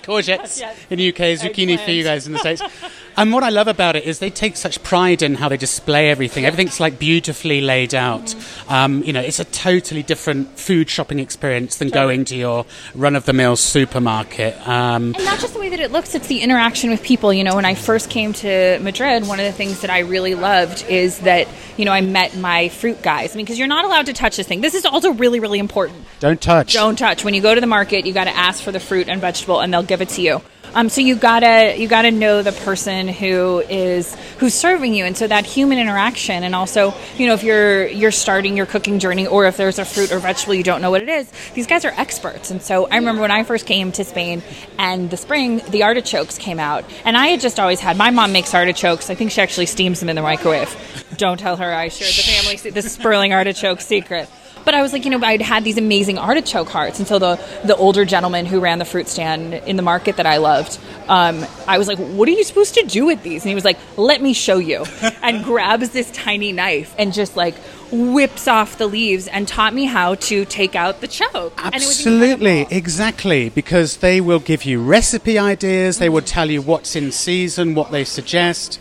Speaker 1: courgettes in the UK, zucchini for you guys in the States. and what I love about it is they take such pride in how they display everything. Everything's like beautifully laid out.
Speaker 2: Mm-hmm.
Speaker 1: Um, you know, it's a totally different food shopping experience than going to your run of the mill supermarket. Um,
Speaker 2: And not just the way that it looks, it's the interaction with people. You know, when I first came to Madrid, one of the things that I really loved is that, you know, I met my fruit guys. I mean, because you're not allowed to touch this thing. This is also really, really important.
Speaker 1: don't touch.
Speaker 2: Don't touch. When you go to the market, you got to ask for the fruit and vegetable, and they'll give it to you. Um, so you gotta you gotta know the person who is who's serving you, and so that human interaction, and also you know if you're you're starting your cooking journey, or if there's a fruit or vegetable you don't know what it is, these guys are experts. And so I remember when I first came to Spain, and the spring the artichokes came out, and I had just always had my mom makes artichokes. I think she actually steams them in the microwave. don't tell her I shared the family se- the Sperling artichoke secret. But I was like, you know, I'd had these amazing artichoke hearts, and so the the older gentleman who ran the fruit stand in the market that I loved, um, I was like, "What are you supposed to do with these?" And he was like, "Let me show you," and grabs this tiny knife and just like whips off the leaves and taught me how to take out the choke. And it was
Speaker 1: Absolutely, exactly, because they will give you recipe ideas, they will tell you what's in season, what they suggest,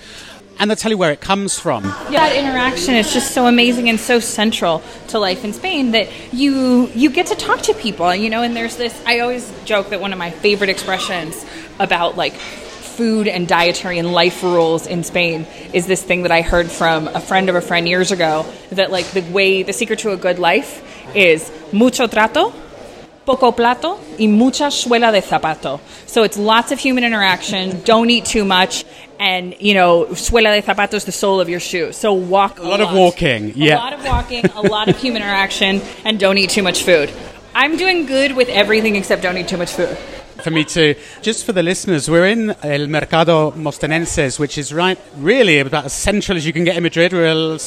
Speaker 1: and they'll tell you where it comes from.
Speaker 2: Yeah, that interaction is just so amazing and so central to life in Spain that you you get to talk to people, you know. And there's this. I always joke that one of my favorite expressions about like food and dietary and life rules in Spain is this thing that I heard from a friend of a friend years ago that like the way the secret to a good life is mucho trato poco plato y mucha suela de zapato. So it's lots of human interaction. Don't eat too much, and you know, suela de zapato is the sole of your shoe. So walk a,
Speaker 1: lot of walking, yeah.
Speaker 2: a lot of walking, a lot of human interaction, and don't eat too much food. I'm doing good with everything except don't eat too much food.
Speaker 1: For me too. Just for the listeners, we're in El Mercado Mostenses, which is right, really about as central as you can get in Madrid. We're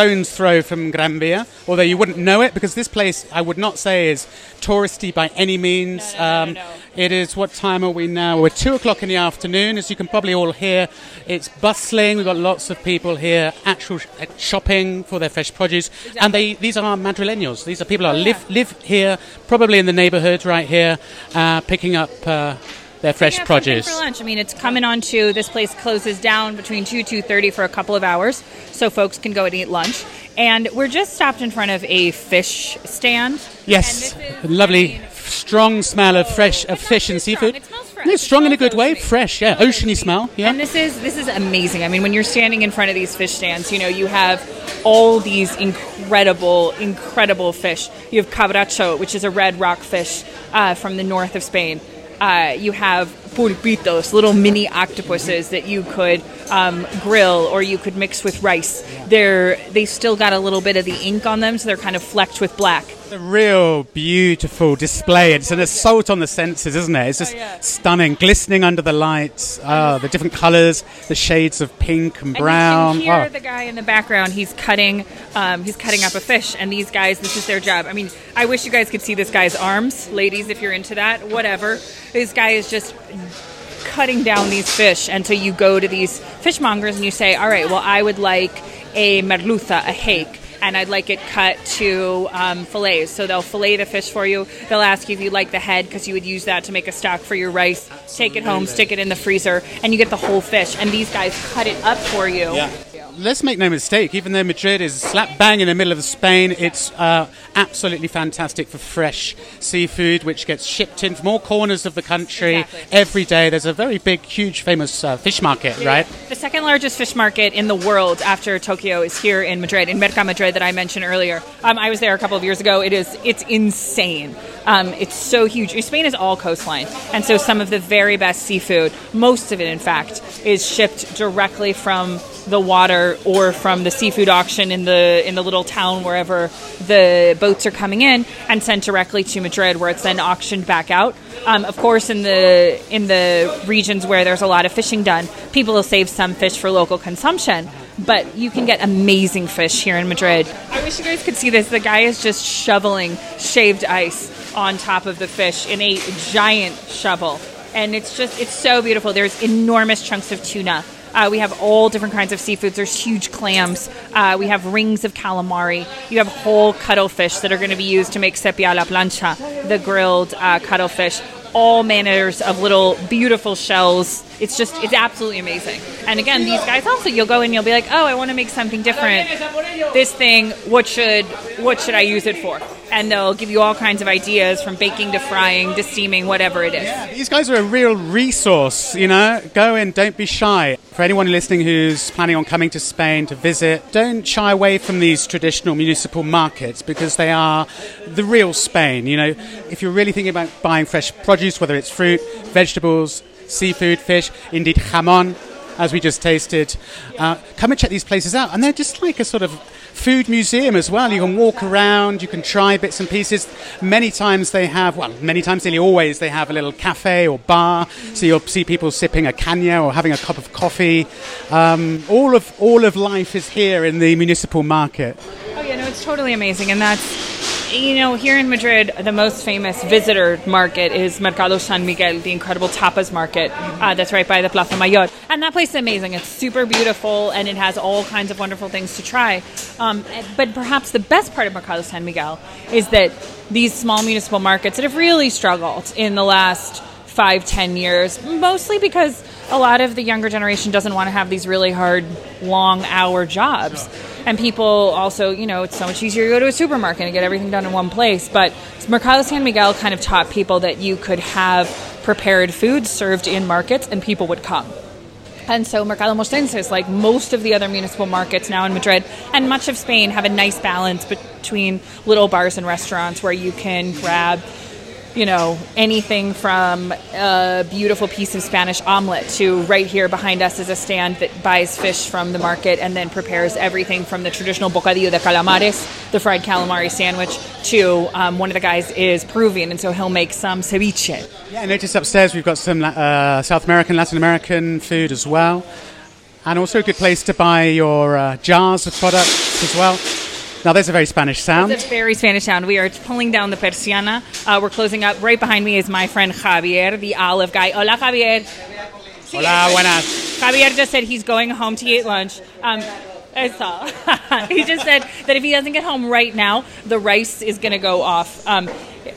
Speaker 1: stone's throw from Gran Via, although you wouldn't know it because this place, I would not say, is touristy by any means.
Speaker 2: No, no,
Speaker 1: um,
Speaker 2: no.
Speaker 1: It is, what time are we now? We're two o'clock in the afternoon, as you can probably all hear. It's bustling. We've got lots of people here, actual sh- uh, shopping for their fresh produce. And they, these are Madrileños. These are people who
Speaker 2: Oh, yeah.
Speaker 1: live, live here, probably in the neighborhood right here, uh, picking up uh, their fresh
Speaker 2: Yeah,
Speaker 1: produce.
Speaker 2: for lunch. I mean, it's coming on to this place closes down between two two thirty for a couple of hours, so folks can go and eat lunch. And we're just stopped in front of a fish stand.
Speaker 1: Yes,
Speaker 2: is,
Speaker 1: lovely,
Speaker 2: I mean,
Speaker 1: strong smell of fresh of fish and
Speaker 2: strong.
Speaker 1: seafood.
Speaker 2: It smells fresh.
Speaker 1: Yeah,
Speaker 2: It
Speaker 1: strong in a good way, fresh. Yeah, oceany. smell. Yeah.
Speaker 2: And this is this is amazing. I mean, when you're standing in front of these fish stands, you know you have all these incredible, incredible fish. You have cabracho, which is a red rock fish uh, from the north of Spain. Uh, you have pulpitos, little mini octopuses that you could um, grill or you could mix with rice. They're they still got a little bit of the ink on them, so they're kind of flecked with black.
Speaker 1: A real beautiful display. It's an assault on the senses, isn't it? It's just
Speaker 2: Oh, yeah.
Speaker 1: stunning, glistening under the lights. Oh, the different colours, the shades of pink and brown.
Speaker 2: And you can hear
Speaker 1: Oh.
Speaker 2: the guy in the background. He's cutting. Um, he's cutting up a fish, and these guys, this is their job. I mean, I wish you guys could see this guy's arms, ladies, if you're into that. Whatever. This guy is just cutting down these fish, until you go to these fishmongers and you say, "All right, well, I would like a merluza, a hake." And I'd like it cut to um, fillets. So they'll fillet the fish for you. They'll ask you if you like the head because you would use that to make a stock for your rice. Take it home, stick it in the freezer, and you get the whole fish. And these guys cut it up for you.
Speaker 1: Let's make no mistake, even though Madrid is slap bang in the middle of Spain, it's uh, absolutely fantastic for fresh seafood, which gets shipped in from all corners of the country
Speaker 2: Exactly.
Speaker 1: every day. There's a very big, huge, famous uh, fish market, right?
Speaker 2: The second largest fish market in the world after Tokyo is here in Madrid, in Merca Madrid that I mentioned earlier. Um, I was there a couple of years ago. It is it's insane. Um, it's so huge. Spain is all coastline, and so some of the very best seafood, most of it in fact, is shipped directly from the water or from the seafood auction in the in the little town wherever the boats are coming in and sent directly to Madrid where it's then auctioned back out. Um, of course, in the in the regions where there's a lot of fishing done, people will save some fish for local consumption. But you can get amazing fish here in Madrid. I wish you guys could see this. The guy is just shoveling shaved ice on top of the fish in a giant shovel, and it's just it's so beautiful. There's enormous chunks of tuna. Uh, we have all different kinds of seafoods. There's huge clams. Uh, we have rings of calamari. You have whole cuttlefish that are going to be used to make sepia la plancha, the grilled uh, cuttlefish. All manners of little beautiful shells. It's just, it's absolutely amazing. And again, these guys also, you'll go in, you'll be like, oh, I want to make something different. This thing, what should, what should I use it for? And they'll give you all kinds of ideas from baking to frying to steaming, whatever it is.
Speaker 1: These guys are a real resource, you know. Go in, don't be shy. For anyone listening who's planning on coming to Spain to visit, don't shy away from these traditional municipal markets because they are the real Spain. You know, if you're really thinking about buying fresh produce, whether it's fruit, vegetables, seafood, fish, indeed jamon, as we just tasted, uh, come and check these places out. And they're just like a sort of food museum as well. You can walk around, you can try bits and pieces. Many times they have, well, many times, nearly always, they have a little cafe or bar. So you'll see people sipping a caña or having a cup of coffee. Um, all of all of life is here in the municipal market.
Speaker 2: Oh yeah, no, it's totally amazing, and that's you know here in Madrid, the most famous visitor market is Mercado San Miguel, the incredible tapas market uh, that's right by the Plaza Mayor, and that place is amazing. It's super beautiful, and it has all kinds of wonderful things to try. Um, but perhaps the best part of Mercado San Miguel is that these small municipal markets that have really struggled in the last five, ten years, mostly because a lot of the younger generation doesn't want to have these really hard, long hour jobs. And people also, you know, it's so much easier to go to a supermarket and get everything done in one place. But Mercado San Miguel kind of taught people that you could have prepared food served in markets and people would come. And so Mercado Mostenses, like most of the other municipal markets now in Madrid and much of Spain, have a nice balance between little bars and restaurants where you can grab, you know, anything from a beautiful piece of Spanish omelet to right here behind us is a stand that buys fish from the market and then prepares everything from the traditional bocadillo de calamares, the fried calamari sandwich, to um, one of the guys is Peruvian, and so he'll make some ceviche.
Speaker 1: Yeah, I noticed upstairs we've got some uh, South American, Latin American food as well. And also a good place to buy your uh, jars of products as well. Now, there's a very Spanish sound.
Speaker 2: It's a very Spanish sound. We are pulling down the persiana. Uh, we're closing up. Right behind me is my friend Javier, the olive guy. Hola, Javier.
Speaker 1: Hola, buenas.
Speaker 2: Javier just said he's going home to eat lunch. Um, eso. he just said that if he doesn't get home right now, the rice is going to go off. Um,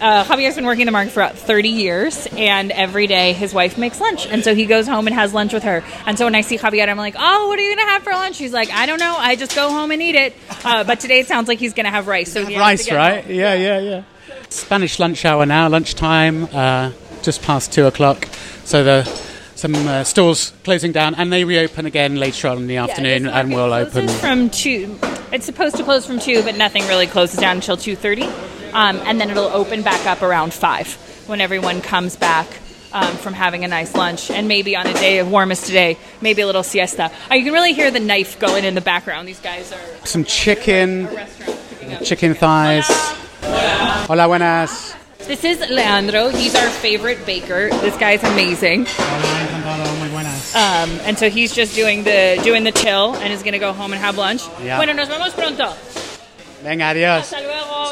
Speaker 2: uh, Javier's been working in the market for about 30 years, and every day his wife makes lunch. And so he goes home and has lunch with her. And so when I see Javier, I'm like, oh, what are you going to have for lunch? He's like, I don't know. I just go home and eat it. Uh, but today it sounds like he's going to have rice. So he
Speaker 1: Rice, right?
Speaker 2: home.
Speaker 1: Yeah, yeah, yeah. Spanish lunch hour now, lunchtime, uh, just past two o'clock. So the some uh, stores closing down, and they reopen again later on in the afternoon, and we'll open.
Speaker 2: from two. It's supposed to close from two, but nothing really closes down until two thirty, um, and then it'll open back up around five when everyone comes back. Um, from having a nice lunch, and maybe on a day of warmest today, maybe a little siesta. Uh, you can really hear the knife going in the background. These guys are
Speaker 1: Some chicken, chicken thighs. Hola, buenas.
Speaker 2: This is Leandro. He's our favorite baker. This guy's amazing. Um, and so he's just doing the doing the till and is going to go home and have lunch.
Speaker 1: Yeah.
Speaker 2: Bueno, nos vemos pronto.
Speaker 1: Venga, adios.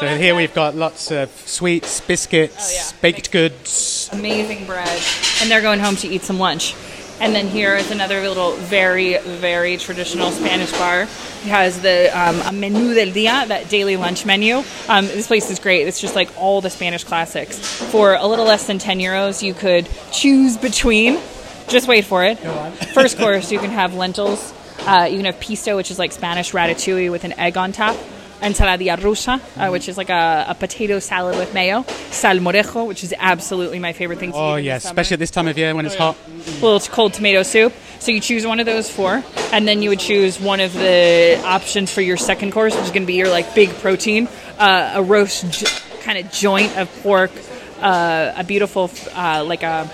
Speaker 1: So here we've got lots of sweets, biscuits,
Speaker 2: Oh, yeah.
Speaker 1: baked goods.
Speaker 2: amazing bread, and they're going home to eat some lunch. And then here is another little very, very traditional Spanish bar. It has the um, a menú del día, that daily lunch menu. Um, this place is great. It's just like all the Spanish classics. For a little less than 10 euros, you could choose between, just wait for it. First course, you can have lentils. Uh, you can have pisto, which is like Spanish ratatouille with an egg on top. Ensaladilla rusa, uh, which is like a, a potato salad with mayo. Salmorejo, which is absolutely my favorite thing to
Speaker 1: Oh
Speaker 2: eat.
Speaker 1: yes,
Speaker 2: summer
Speaker 1: especially at this time of year when it's hot.
Speaker 2: A little cold tomato soup. So you choose one of those four, and then you would choose one of the options for your second course, which is going to be your like big protein, uh, a roast j- kind of joint of pork, uh, a beautiful uh, like a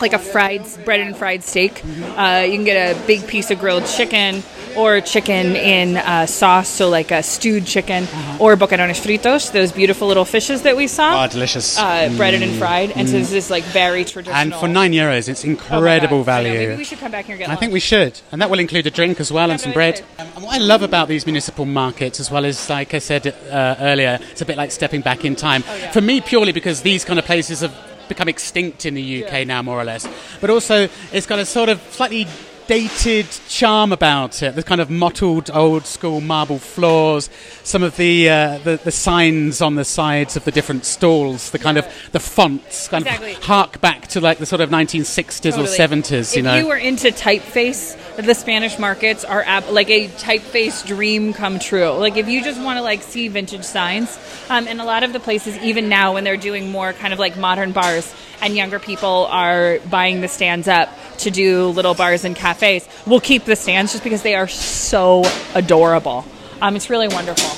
Speaker 2: like a fried breaded and fried steak. Uh, you can get a big piece of grilled chicken or chicken in uh, sauce, so like a stewed chicken, or boquerones fritos, those beautiful little fishes that we saw.
Speaker 1: Oh, delicious.
Speaker 2: Uh, breaded and fried, and so this is like very traditional.
Speaker 1: and for nine euros, it's
Speaker 2: Oh
Speaker 1: incredible
Speaker 2: know,
Speaker 1: value.
Speaker 2: Maybe we should come back here and get
Speaker 1: I
Speaker 2: lunch.
Speaker 1: think we should, and that will include a drink as well and some bread. Um, and what I love about these municipal markets, as well as like I said uh, earlier, it's a bit like stepping back in time.
Speaker 2: Oh, yeah.
Speaker 1: For me, purely because these kind of places have become extinct in the UK
Speaker 2: Yeah.
Speaker 1: now, more or less. But also, it's got a sort of slightly dated charm about it. The kind of mottled old school marble floors, some of the, uh, the the signs on the sides of the different stalls, the kind of the fonts, kind
Speaker 2: Exactly.
Speaker 1: of hark back to like the sort of 1960s or 70s. You
Speaker 2: if
Speaker 1: know.
Speaker 2: you were into typeface, the Spanish markets are ab- like a typeface dream come true. Like if you just want to like see vintage signs, um, and a lot of the places even now when they're doing more kind of like modern bars and younger people are buying the stands up to do little bars and cafes, We'll keep the stands just because they are so adorable. Um, it's really wonderful.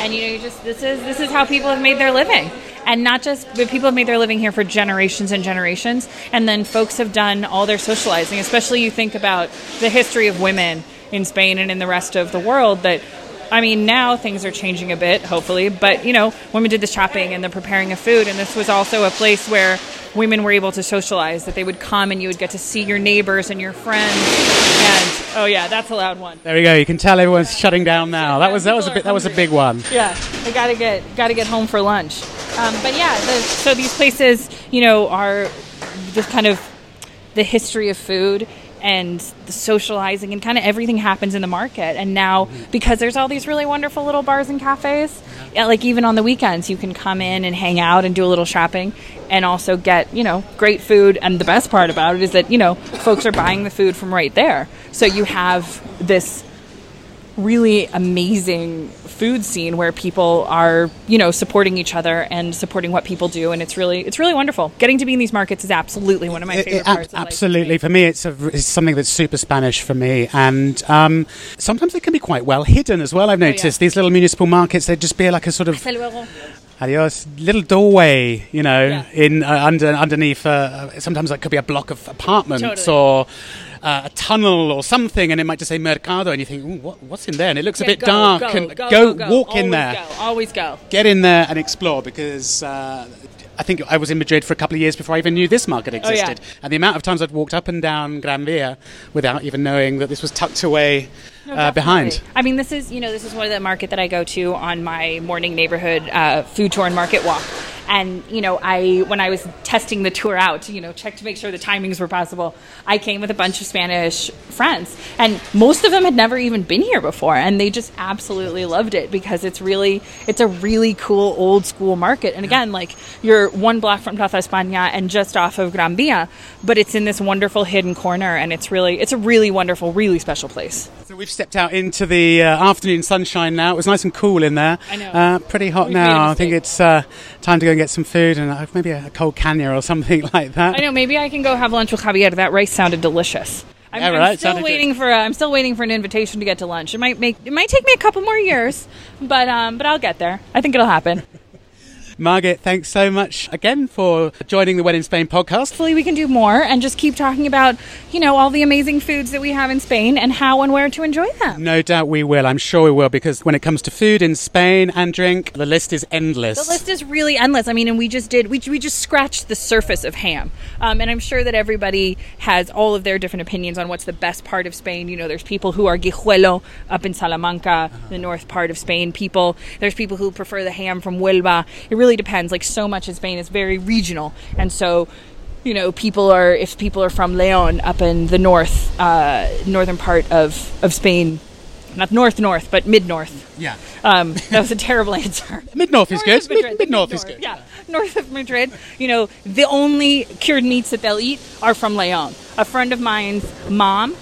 Speaker 2: And you know, you just this is this is how people have made their living, and not just but people have made their living here for generations and generations. And then folks have done all their socializing. Especially you think about the history of women in Spain and in the rest of the world. That I mean, now things are changing a bit, hopefully. But you know, women did the shopping and the preparing of food, and this was also a place where women were able to socialize. That they would come and you would get to see your neighbors and your friends. And oh yeah, that's a loud one.
Speaker 1: There we go. You can tell everyone's shutting down now. That was that was a bit that was a big one.
Speaker 2: Yeah, I gotta get gotta get home for lunch. Um, but yeah, the, so these places, you know, are the kind of the history of food and the socializing and kind of everything happens in the market. And now because there's all these really wonderful little bars and cafes, yeah, like even on the weekends, you can come in and hang out and do a little shopping and also get you know great food. And the best part about it is that you know folks are buying the food from right there, so you have this really amazing food scene where people are you know supporting each other and supporting what people do and it's really it's really wonderful getting to be in these markets is absolutely one of my favorite
Speaker 1: it- ab-
Speaker 2: parts of life.
Speaker 1: absolutely, for me, it's, a, it's something that's super Spanish for me, and um, sometimes it can be quite well hidden as well. I've noticed these little municipal markets; they'd just be like a sort of
Speaker 2: Hasta
Speaker 1: adios little doorway, you know,
Speaker 2: Yeah.
Speaker 1: in uh, under underneath. Uh, sometimes it could be a block of apartments
Speaker 2: Totally.
Speaker 1: or. Uh, a tunnel or something, and it might just say Mercado, and you think, Ooh, what, "What's in there?" And it looks a bit
Speaker 2: go,
Speaker 1: dark.
Speaker 2: go,
Speaker 1: and
Speaker 2: go, go,
Speaker 1: walk in there,
Speaker 2: always go
Speaker 1: get in there and explore because uh, I think I was in Madrid for a couple of years before I even knew this market
Speaker 2: Oh, yeah.
Speaker 1: existed. And the amount of times I'd walked up and down Gran Via without even knowing that this was tucked away uh, behind.
Speaker 2: I mean, this is you know this is one of the market that I go to on my morning neighborhood uh, food tour and market walk. And you know, I when I was testing the tour out, you know, check to make sure the timings were possible. I came with a bunch of Spanish friends, and most of them had never even been here before, and they just absolutely loved it because it's really it's a really cool old school market. And again, like you're one block from Plaza España and just off of Gran Via, but it's in this wonderful hidden corner, and it's really it's a really wonderful, really special place.
Speaker 1: So we've stepped out into the uh, afternoon sunshine now. It was nice and cool in there.
Speaker 2: I know.
Speaker 1: Uh, pretty hot
Speaker 2: We've
Speaker 1: now. I think it's uh, time to go and get some food and uh, maybe a, a cold caña or something like that.
Speaker 2: I know. Maybe I can go have lunch with Javier. That rice sounded delicious. I'm,
Speaker 1: Yeah,
Speaker 2: I'm still waiting for. A, I'm still waiting for an invitation to get to lunch. It might make. It might take me a couple more years, but um, but I'll get there. I think it'll happen.
Speaker 1: Margit, thanks so much again for joining the When in Spain podcast.
Speaker 2: Hopefully, we can do more and just keep talking about you know all the amazing foods that we have in Spain and how and where to enjoy them.
Speaker 1: No doubt we will. I'm sure we will because when it comes to food in Spain and drink, the list is endless.
Speaker 2: The list is really endless. I mean, and we just did, we, we just scratched the surface of ham. Um, and I'm sure that everybody has all of their different opinions on what's the best part of Spain. You know, there's people who are Guijuelo up in Salamanca, the north part of Spain. People, there's people who prefer the ham from Huelva. It really depends. Like so much in Spain is very regional. And so you know, people are if people are from Leon up in the north, uh, northern part of of Spain, not north north, but mid north.
Speaker 1: Yeah.
Speaker 2: Um, that was a terrible answer.
Speaker 1: Mid north is good.
Speaker 2: Madrid,
Speaker 1: Mid north is good.
Speaker 2: Yeah, north of Madrid. You know, the only cured meats that they'll eat are from Leon. A friend of mine's mom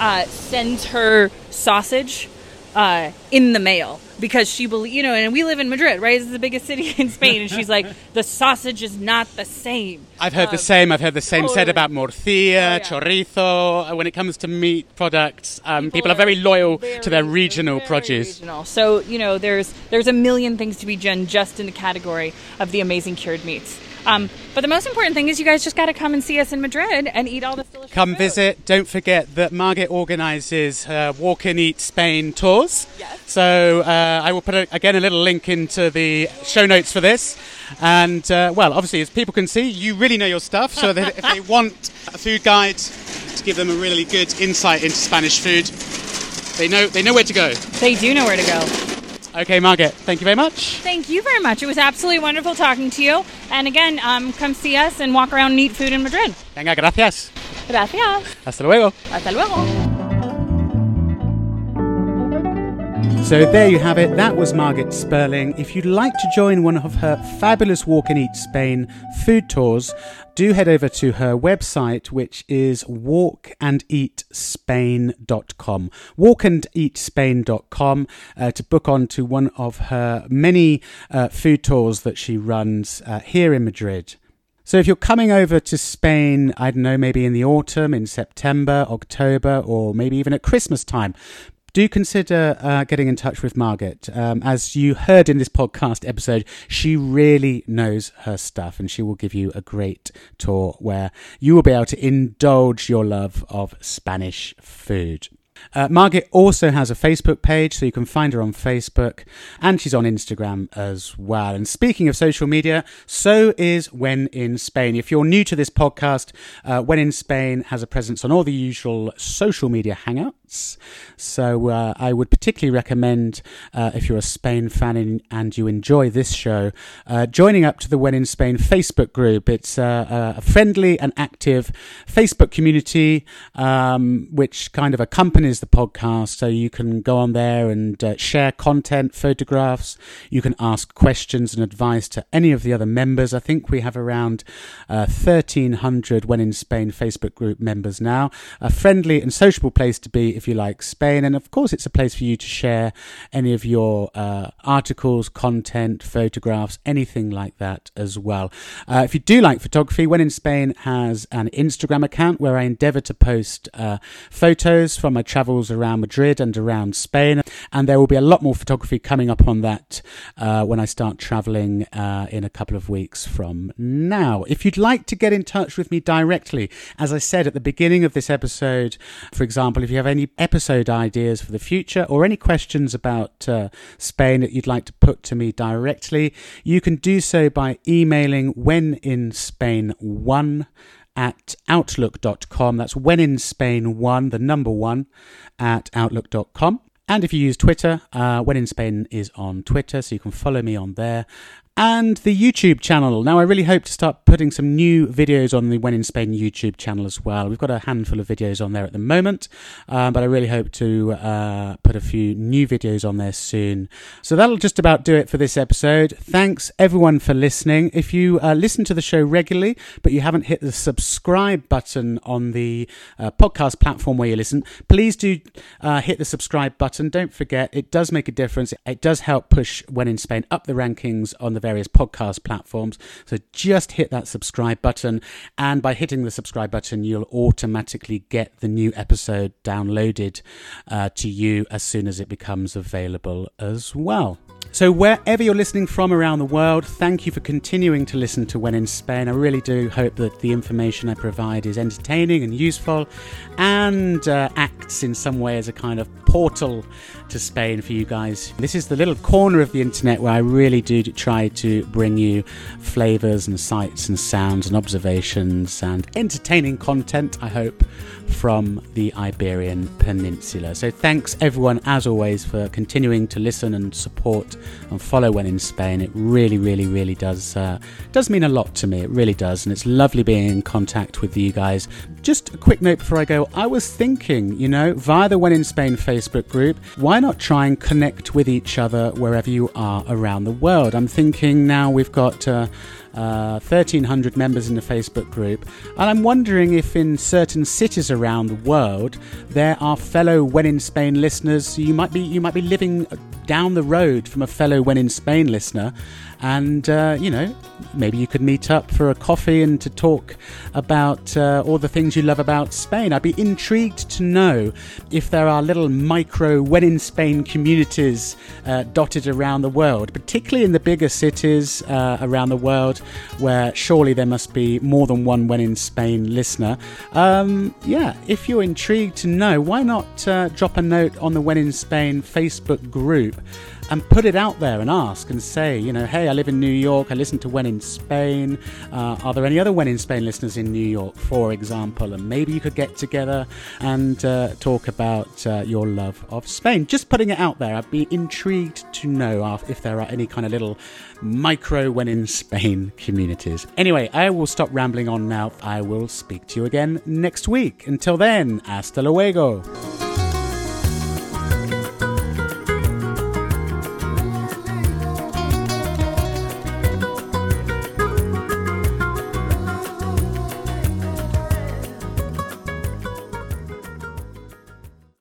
Speaker 2: uh, sends her sausage uh, in the mail because she believe you know, and we live in Madrid, right? It's the biggest city in Spain, and she's like, the sausage is not the same.
Speaker 1: I've heard the
Speaker 2: Um,
Speaker 1: same. I've heard the same said about morcilla,
Speaker 2: Oh, yeah.
Speaker 1: chorizo. Uh, When it comes to meat products, um, people, are very loyal to their regional produce.
Speaker 2: regional. So you know, there's there's a million things to be done just in the category of the amazing cured meats. Um, but the most important thing is you guys just got to come and see us in Madrid and eat all this delicious
Speaker 1: Come
Speaker 2: food.
Speaker 1: visit. Don't forget that Margit organises her Walk and Eat Spain tours.
Speaker 2: Yes.
Speaker 1: So uh, I will put a, again a little link into the show notes for this. And uh, well, obviously, as people can see, you really know your stuff. So that if they want a food guide to give them a really good insight into Spanish food, they know they know where to go.
Speaker 2: They do know where to go.
Speaker 1: Okay, Margit, thank you very much.
Speaker 2: Thank you very much. It was absolutely wonderful talking to you. And again, um, come see us and walk around and eat food in Madrid.
Speaker 1: Venga, gracias.
Speaker 2: Gracias.
Speaker 1: Hasta luego.
Speaker 2: Hasta luego.
Speaker 1: So there you have it. That was Margit Sperling. If you'd like to join one of her fabulous Walk and Eat Spain food tours, do head over to her website, which is walkandeatspain.com. Walkandeatspain.com uh, to book on to one of her many uh, food tours that she runs uh, here in Madrid. So if you're coming over to Spain, I don't know, maybe in the autumn, in September, October, or maybe even at Christmas time, do consider uh, getting in touch with Margit. Um, as you heard in this podcast episode, she really knows her stuff and she will give you a great tour where you will be able to indulge your love of Spanish food. Uh, Margit also has a Facebook page, so you can find her on Facebook, and she's on Instagram as well. And speaking of social media, so is When in Spain. If you're new to this podcast, uh, When in Spain has a presence on all the usual social media hangouts. So uh, I would particularly recommend, uh, if you're a Spain fan and, and you enjoy this show, uh, joining up to the When in Spain Facebook group. It's uh, a friendly and active Facebook community um, which kind of accompanies the podcast. So you can go on there and uh, share content, photographs. You can ask questions and advice to any of the other members. I think we have around uh, 1,300 When in Spain Facebook group members now. A friendly and sociable place to be if you like Spain. And of course, it's a place for you to share any of your uh, articles, content, photographs, anything like that as well. Uh, if you do like photography, When in Spain has an Instagram account where I endeavor to post uh, photos from my travels around Madrid and around Spain. And there will be a lot more photography coming up on that uh, when I start traveling uh, in a couple of weeks from now. If you'd like to get in touch with me directly, as I said at the beginning of this episode, for example, if you have any episode ideas for the future or any questions about uh, Spain that you'd like to put to me directly, you can do so by emailing when in Spain one at outlook.com. That's when in Spain one, the number one, at outlook.com. And if you use Twitter, uh, When in Spain is on Twitter, so you can follow me on there. And the YouTube channel. Now, I really hope to start putting some new videos on the When in Spain YouTube channel as well. We've got a handful of videos on there at the moment, um, but I really hope to uh, put a few new videos on there soon. So that'll just about do it for this episode. Thanks everyone for listening. If you uh, listen to the show regularly, but you haven't hit the subscribe button on the uh, podcast platform where you listen, please do uh, hit the subscribe button. Don't forget, it does make a difference. It does help push When in Spain up the rankings on the various podcast platforms. So just hit that subscribe button, and by hitting the subscribe button, you'll automatically get the new episode downloaded uh, to you as soon as it becomes available as well. So, wherever you're listening from around the world, thank you for continuing to listen to When in Spain. I really do hope that the information I provide is entertaining and useful and uh, acts in some way as a kind of portal to Spain for you guys. This is the little corner of the internet where I really do try to bring you flavors and sights and sounds and observations and entertaining content, I hope, from the Iberian Peninsula. So thanks everyone, as always, for continuing to listen and support and follow When in Spain. It really, really, really does uh, does mean a lot to me. It really does, and it's lovely being in contact with you guys. Just a quick note before I go. I was thinking, you know, via the When in Spain Facebook group, why not try and connect with each other wherever you are around the world? I'm thinking now we've got. Uh, uh, 1,300 members in the Facebook group, and I'm wondering if in certain cities around the world there are fellow When in Spain listeners. You might be you might be living down the road from a fellow When in Spain listener, and uh, you know maybe you could meet up for a coffee and to talk about uh, all the things you love about Spain. I'd be intrigued to know if there are little micro When in Spain communities uh, dotted around the world, particularly in the bigger cities uh, around the world, where surely there must be more than one When in Spain listener. Um, yeah, if you're intrigued to know, why not uh, drop a note on the When in Spain Facebook group? And put it out there and ask and say, you know, hey, I live in New York, I listen to When in Spain. Uh, are there any other When in Spain listeners in New York, for example? And maybe you could get together and uh, talk about uh, your love of Spain. Just putting it out there. I'd be intrigued to know if there are any kind of little micro When in Spain communities. Anyway, I will stop rambling on now. I will speak to you again next week. Until then, hasta luego.